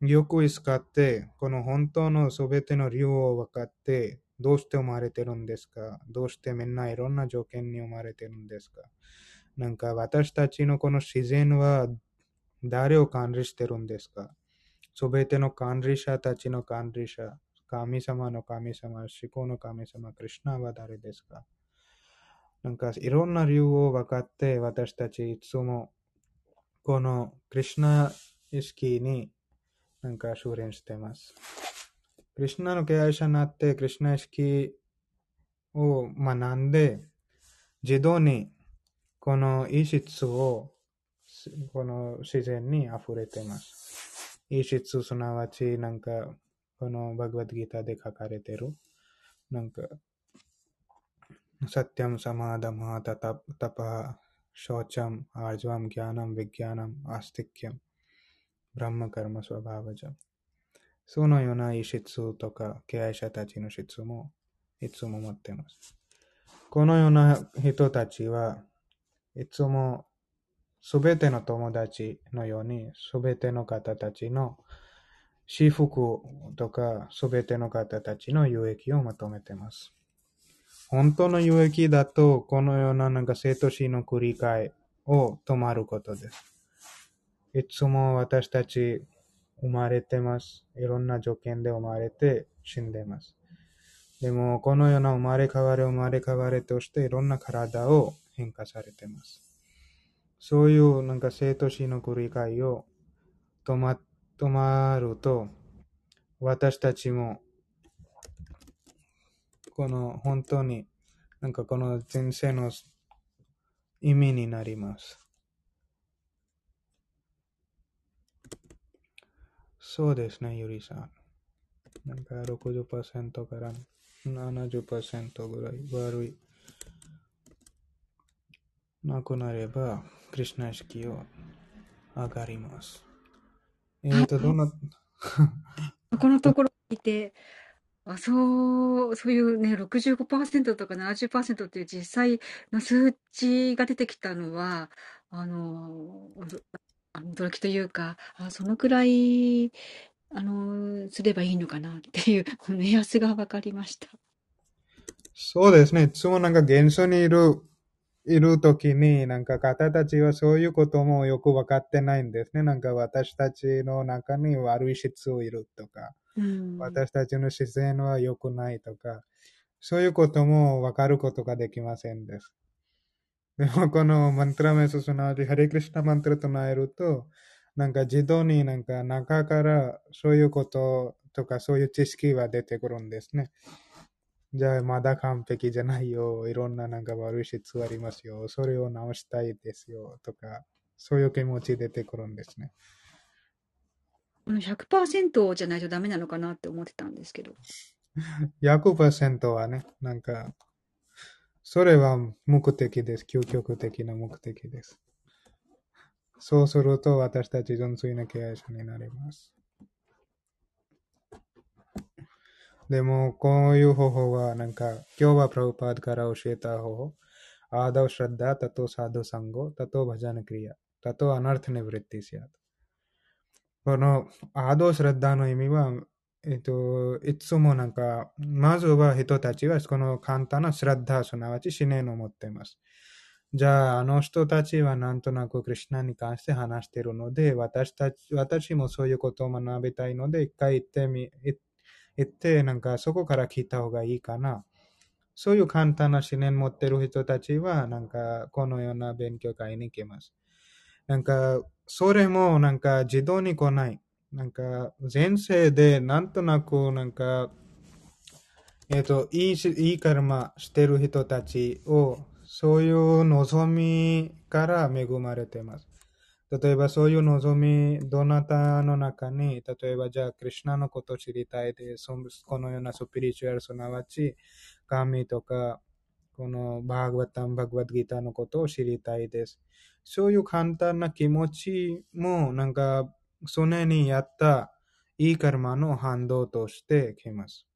よく使って、この本当のすべての理由を分かって、どうして生まれてるんですか？どうしてみんないろんな条件に生まれてるんですか？なんか私たちのこの自然は誰を管理してるんですか？すべての管理者たちの管理者、神様の神様、思考の神様、クリュナは誰ですか？なんかいろんな理由を分かって私たちいつもこのクリュナ意識になんか修練してます。クリュナの敬愛者になって、クリュナ意識を学んで、自動にこの意質をこの自然に溢れてます。意質すなわちなんかこのバグワッドギターで書かれてるなんかサティアムサマーダマータタタパショーチャムアージュアムギャナムヴィギャナムアスティキャムブランマカルマスワバーバジャムそのような意質とか、敬愛者たちの質もいつも持っています。このような人たちはいつもすべての友達のように、すべての方たちの私服とか、すべての方たちの有益を求めています。本当の有益だと、このようななんか生と死の繰り返を止まることです。いつも私たち生まれてます。いろんな条件で生まれて死んでます。でも、このような生まれ変わり生まれ変わりとしていろんな体を変化されてます。そういうなんか生と死の繰り返を止ま止まると、私たちもこの本当になんかこの人生の意味になります。そうですね、ゆりさん。なんか60%から70%ぐらい悪い。なくなれば、クリュナ意識を上がります。えっ、ー、と、どんな、このところにいて、あそう、そういうね、65%とか70%っていう実際の数値が出てきたのは、あの、驚きというか、あ、そのくらい、あの、すればいいのかなっていう、目安が分かりました。そうですね。いつもなんか現象にいる、いるときに、なんか方たちはそういうこともよく分かってないんですね。なんか私たちの中に悪い質をいるとか、うん、私たちの自然は良くないとか、そういうことも分かることができませんです。でもこのマントラメスすなわちハリクリシナマントラ唱えると、なんか自動になんか中からそういうこととかそういう知識は出てくるんですね。じゃあまだ完璧じゃないよ。いろんななんか悪い質ありますよ。それを直したいですよ。とか、そういう気持ち出てくるんですね。100%じゃないとダメなのかなって思ってたんですけど。100%はね、なんかそれは目的です。究極的な目的です。そうすると私たち純粋な経営者になります。でも、こういう方法は、なんか、今日はプラブパードから教えた方法。アーダウ・シャッダ、タト・サード・サンゴ、タト・バジャナ・クリア、タト・アナルテネ・ブレッティシア。この、アド・シャッダの意味は、えっと、いつもなんか、まずは人たちはこの簡単なスラッダー、すなわち思念を持っています。じゃあ、あの人たちはなんとなくクリュナに関して話しているので、私たち、私もそういうことを学びたいので、一回行ってみ、行って、なんかそこから聞いた方がいいかな。そういう簡単な思念持っている人たちは、なんかこのような勉強会に行けます。なんか、それもなんか自動に来ない。なんか、前世でなんとなく、なんか、えっ、ー、と、いいし、いいカルマしてる人たちを、そういう望みから恵まれてます。例えば、そういう望み、どなたの中に、例えば、じゃあ、クリュナのことを知りたいです、このようなスピリチュアル、すなわち、神とか、このバーグワタン、バグワッドギターのことを知りたいです。そういう簡単な気持ちも、なんか、それにやったいいカルマの反動としてきます。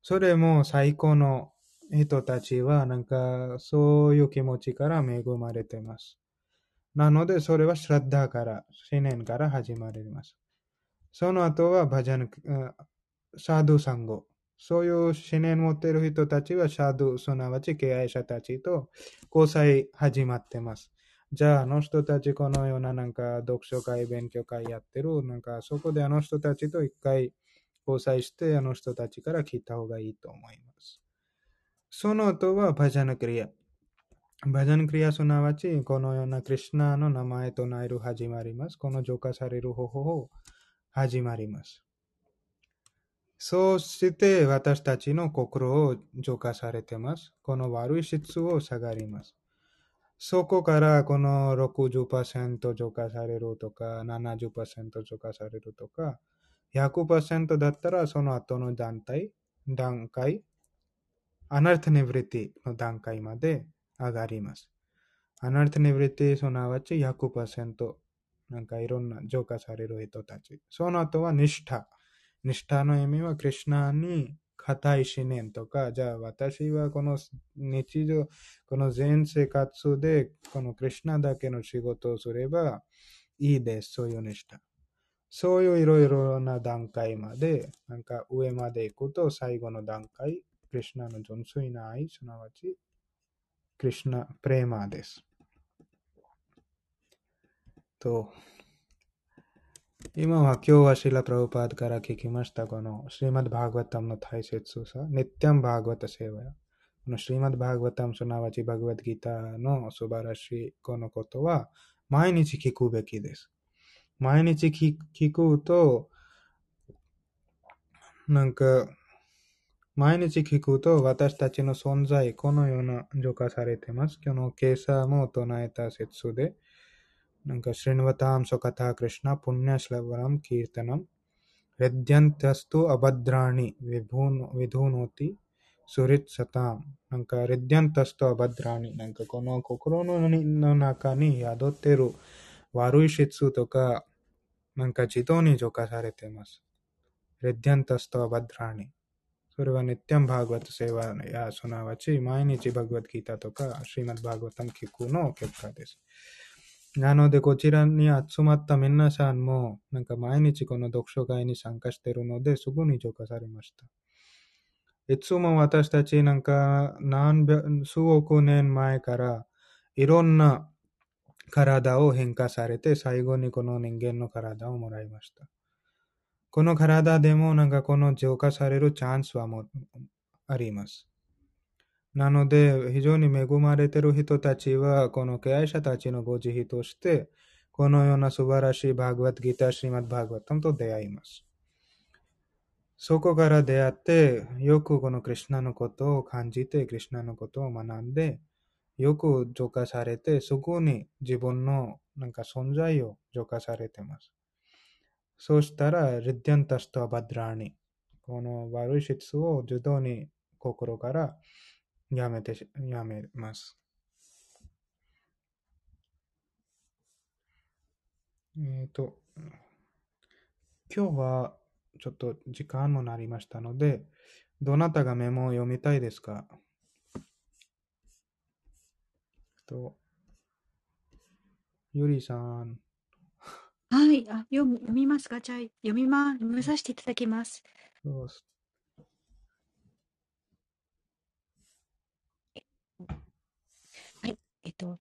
それも最高の人たちは、なんか、そういう気持ちから恵まれています。なので、それはシラッダーから、思念から始まります。その後は、バジャン、サードサンゴ。そういう思念を持っている人たちは、シャドウ、すなわち敬愛者たちと交際始まってます。じゃあ、あの人たちこのようななんか読書会、勉強会やってる。なんかそこであの人たちと一回交際して、あの人たちから聞いた方がいいと思います。その後はバジャナクリア。バジャナクリアすなわち、このようなクリュナの名前となる始まります。この浄化される方法を始まります。そうして私たちの心を浄化されてます。この悪い質を下がります。そこからこの60%浄化されるとか、70%浄化されるとか、100%だったらその後の団体、段階、アナルタネブリティの段階まで上がります。アナルタネブリティすなわち100%なんかいろんな浄化される人たち。その後はニシタ。ニシタの意味は、クリュナに固い思念とか、じゃあ私はこの日常、この全生活で、このクリュナだけの仕事をすればいいです。そういうニシタ。そういういろいろな段階まで、なんか上まで行くと最後の段階、クリュナの純粋な愛、すなわち、クリュナ、プレーマーです。と、今は今日はシラ・プラウパードから聞きましたこのシリマッド・バーグワタムの大切さ、ネッティアン・バーグワタセワヤ。このシリマッド・バーグワタムすなわちバグワッドギターの素晴らしいこのことは毎日聞くべきです。毎日聞くと、なんか、毎日聞くと私たちの存在、このような浄化されてます。今日の今朝も唱えた説で、ఇంకా శృణ్వతాం సుకథా కృష్ణ పుణ్యశ్లవరం కీర్తనం హృద్యంతస్తు అభద్రాణి విభూను విధూనోతి ಸುರಿತ್ಸತಾಂ ನಂಕ ರಿದ್ಯಂತಸ್ತು ಅಭದ್ರಾಣಿ ನಂಕ ಕೊನೋ ಕೊಕ್ರೋನು ನಾಕಾನಿ ಯಾದೋತ್ತೇರು ವಾರುಯ್ ಶಿತ್ಸು ತೊಕ ನಂಕ ಚಿತೋನಿ ಜೋಕ ಸಾರೆ ತೇಮಸ್ ರಿದ್ಯಂತಸ್ತು ಅಭದ್ರಾಣಿ ಸುರವ ನಿತ್ಯಂ ಭಾಗವತ ಸೇವಾ ಯಾ ಸುನಾವಚಿ ಮಾಯನಿಚಿ ಭಗವದ್ಗೀತಾ ತೊಕ ಶ್ರೀಮದ್ ಭಾಗವತಂ ಕಿಕ್ಕುನೋ ಕೆಪ್ಕಾದೇಶ್ な。ので。こちらに集まった皆さんも、なんか毎日この読書会に参加しているので、すぐに浄化されました。いつも私たちなんか何百数億年前からいろんな体を変化されて、最後にこの人間の体をもらいました。この体でもなんかこの浄化されるチャンスはもあります。なので、非常に恵まれている人たちは、この敬愛者たちのご慈悲として、このような素晴らしいバーグワッドギター、シーマッバーグワッタムと出会います。そこから出会って、よくこのクリュナのことを感じて、クリュナのことを学んで、よく浄化されて、そこに自分のなんか存在を浄化されています。そうしたら、リッディアンタストアバドラーニ。この悪い質を自動に心からやめてし、やめます。えっ、ー、と、今日はちょっと時間もなりましたので、どなたがメモを読みたいですか？と、ゆりさん。はい、あ読読みますか？じゃあ、読みま、読みさせていただきます。そうえっと、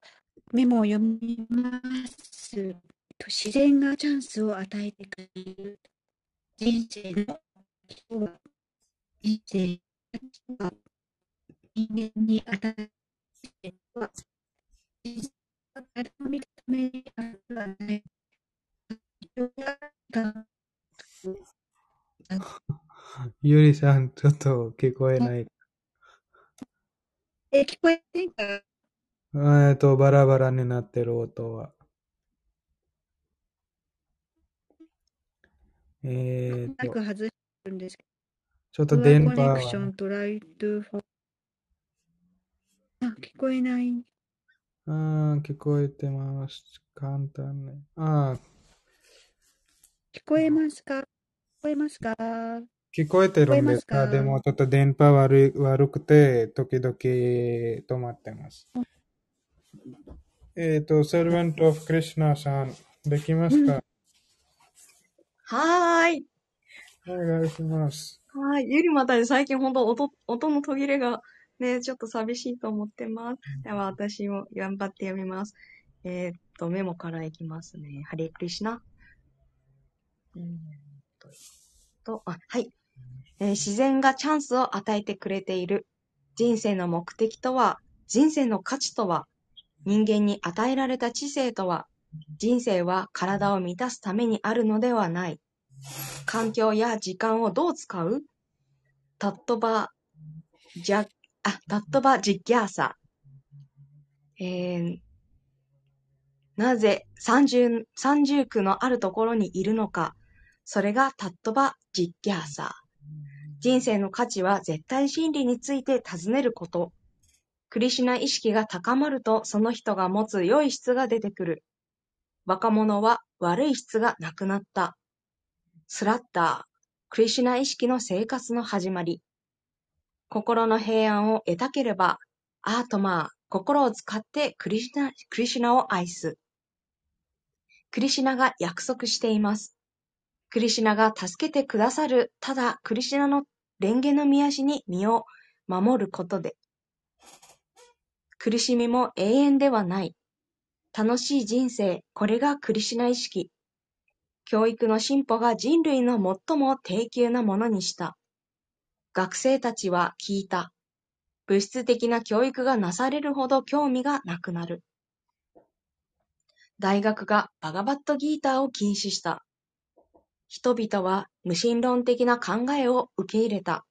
メモを読みます。自然がチャンスを与えてくれる人生の人は人生が人間に与えては人生が誰も認めにあるはない。ゆりさん、ちょっと聞こえない。え、聞こえてんか？えっと、バラバラになってる音は。えっと、ちょっと電波コネクショントライトフォあ、聞こえない。あー、聞こえてます。簡単ね。あー、聞こえますか？聞こえますか？聞こえてるんですか？でもちょっと電波悪い悪くて、時々止まってます。えっ、と、Servant of Krishna さん、できますか、はーい。お願いします。はーい。ゆりまたで最近ほんと音、音の途切れがね、ちょっと寂しいと思ってます。では私も頑張って読みます。えーっと、メモからいきますね。ハレクリシナ。うーんと、とあ、はい、えー自然がチャンスを与えてくれている。人生の目的とは、人生の価値とは、人間に与えられた知性とは、人生は体を満たすためにあるのではない。環境や時間をどう使う？タットバ、じゃ、あ、タットバジギャーサ。えー、なぜ三重、三重苦のあるところにいるのか。それがタットバジギャーサ。人生の価値は絶対真理について尋ねること。クリシナ意識が高まるとその人が持つ良い質が出てくる。若者は悪い質がなくなった。スラッター、クリシナ意識の生活の始まり。心の平安を得たければ、アートマー、心を使ってクリシナクリシナを愛す。クリシナが約束しています。クリシナが助けてくださる、ただクリシナの蓮華の見足に身を守ることで。苦しみも永遠ではない。楽しい人生、これがクリシナ意識。教育の進歩が人類の最も低級なものにした。学生たちは聞いた。物質的な教育がなされるほど興味がなくなる。大学がバガバットギーターを禁止した。人々は無神論的な考えを受け入れた。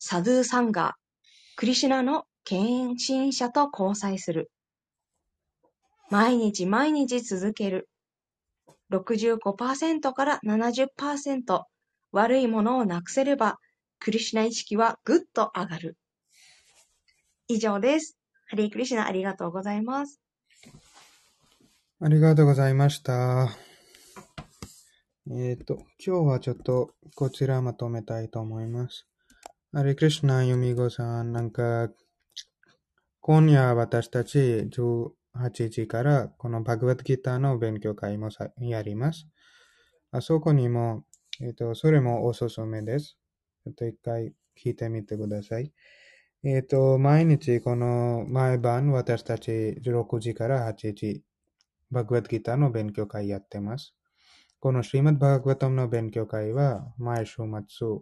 サドゥーサンガー、クリシナの献身者と交際する。毎日毎日続ける。65%から70%悪いものをなくせれば、クリシナ意識はぐっと上がる。以上です。ハリークリシナありがとうございます。ありがとうございました。えっ、と、今日はちょっとこちらまとめたいと思います。ハレクリシナユミゴさん、なんか、今夜私たち18時からこのバグワッドギターの勉強会もやります。あそこにも、えっ、と、それもおすすめです。ちょっと一回聞いてみてください。えっ、と、毎日この毎晩私たち16時から8時、バグワッドギターの勉強会やってます。このシリマッバーガワタムの勉強会は毎週末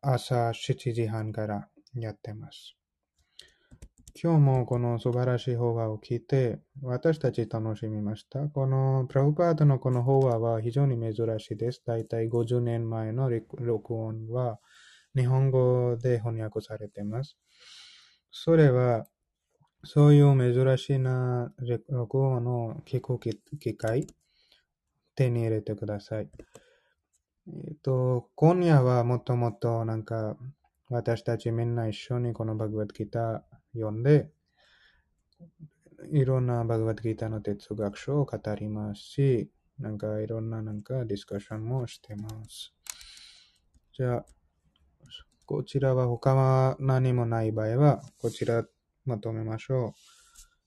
朝7時半からやってます。今日もこの素晴らしい法話を聞いて私たち楽しみました。このプラブパードのこの法話は非常に珍しいです。だいたい50年前の録音は日本語で翻訳されています。それはそういう珍しいな録音を聞く機会手に入れてください。えっと、今夜はもっともっとなんか私たちみんな一緒にこのバグワッドギター読んで、いろんなバグワッドギータの哲学書を語りますし、なんかいろんななんかディスカッションもしてます。じゃあ、こちらは他は何もない場合は、こちらまとめましょう。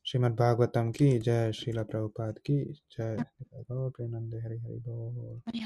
シマッバーガタムキー、ジャーシーラプラウパーキー、ジャーシーラプラウパーキー、ジャーシーラプラウパーキー、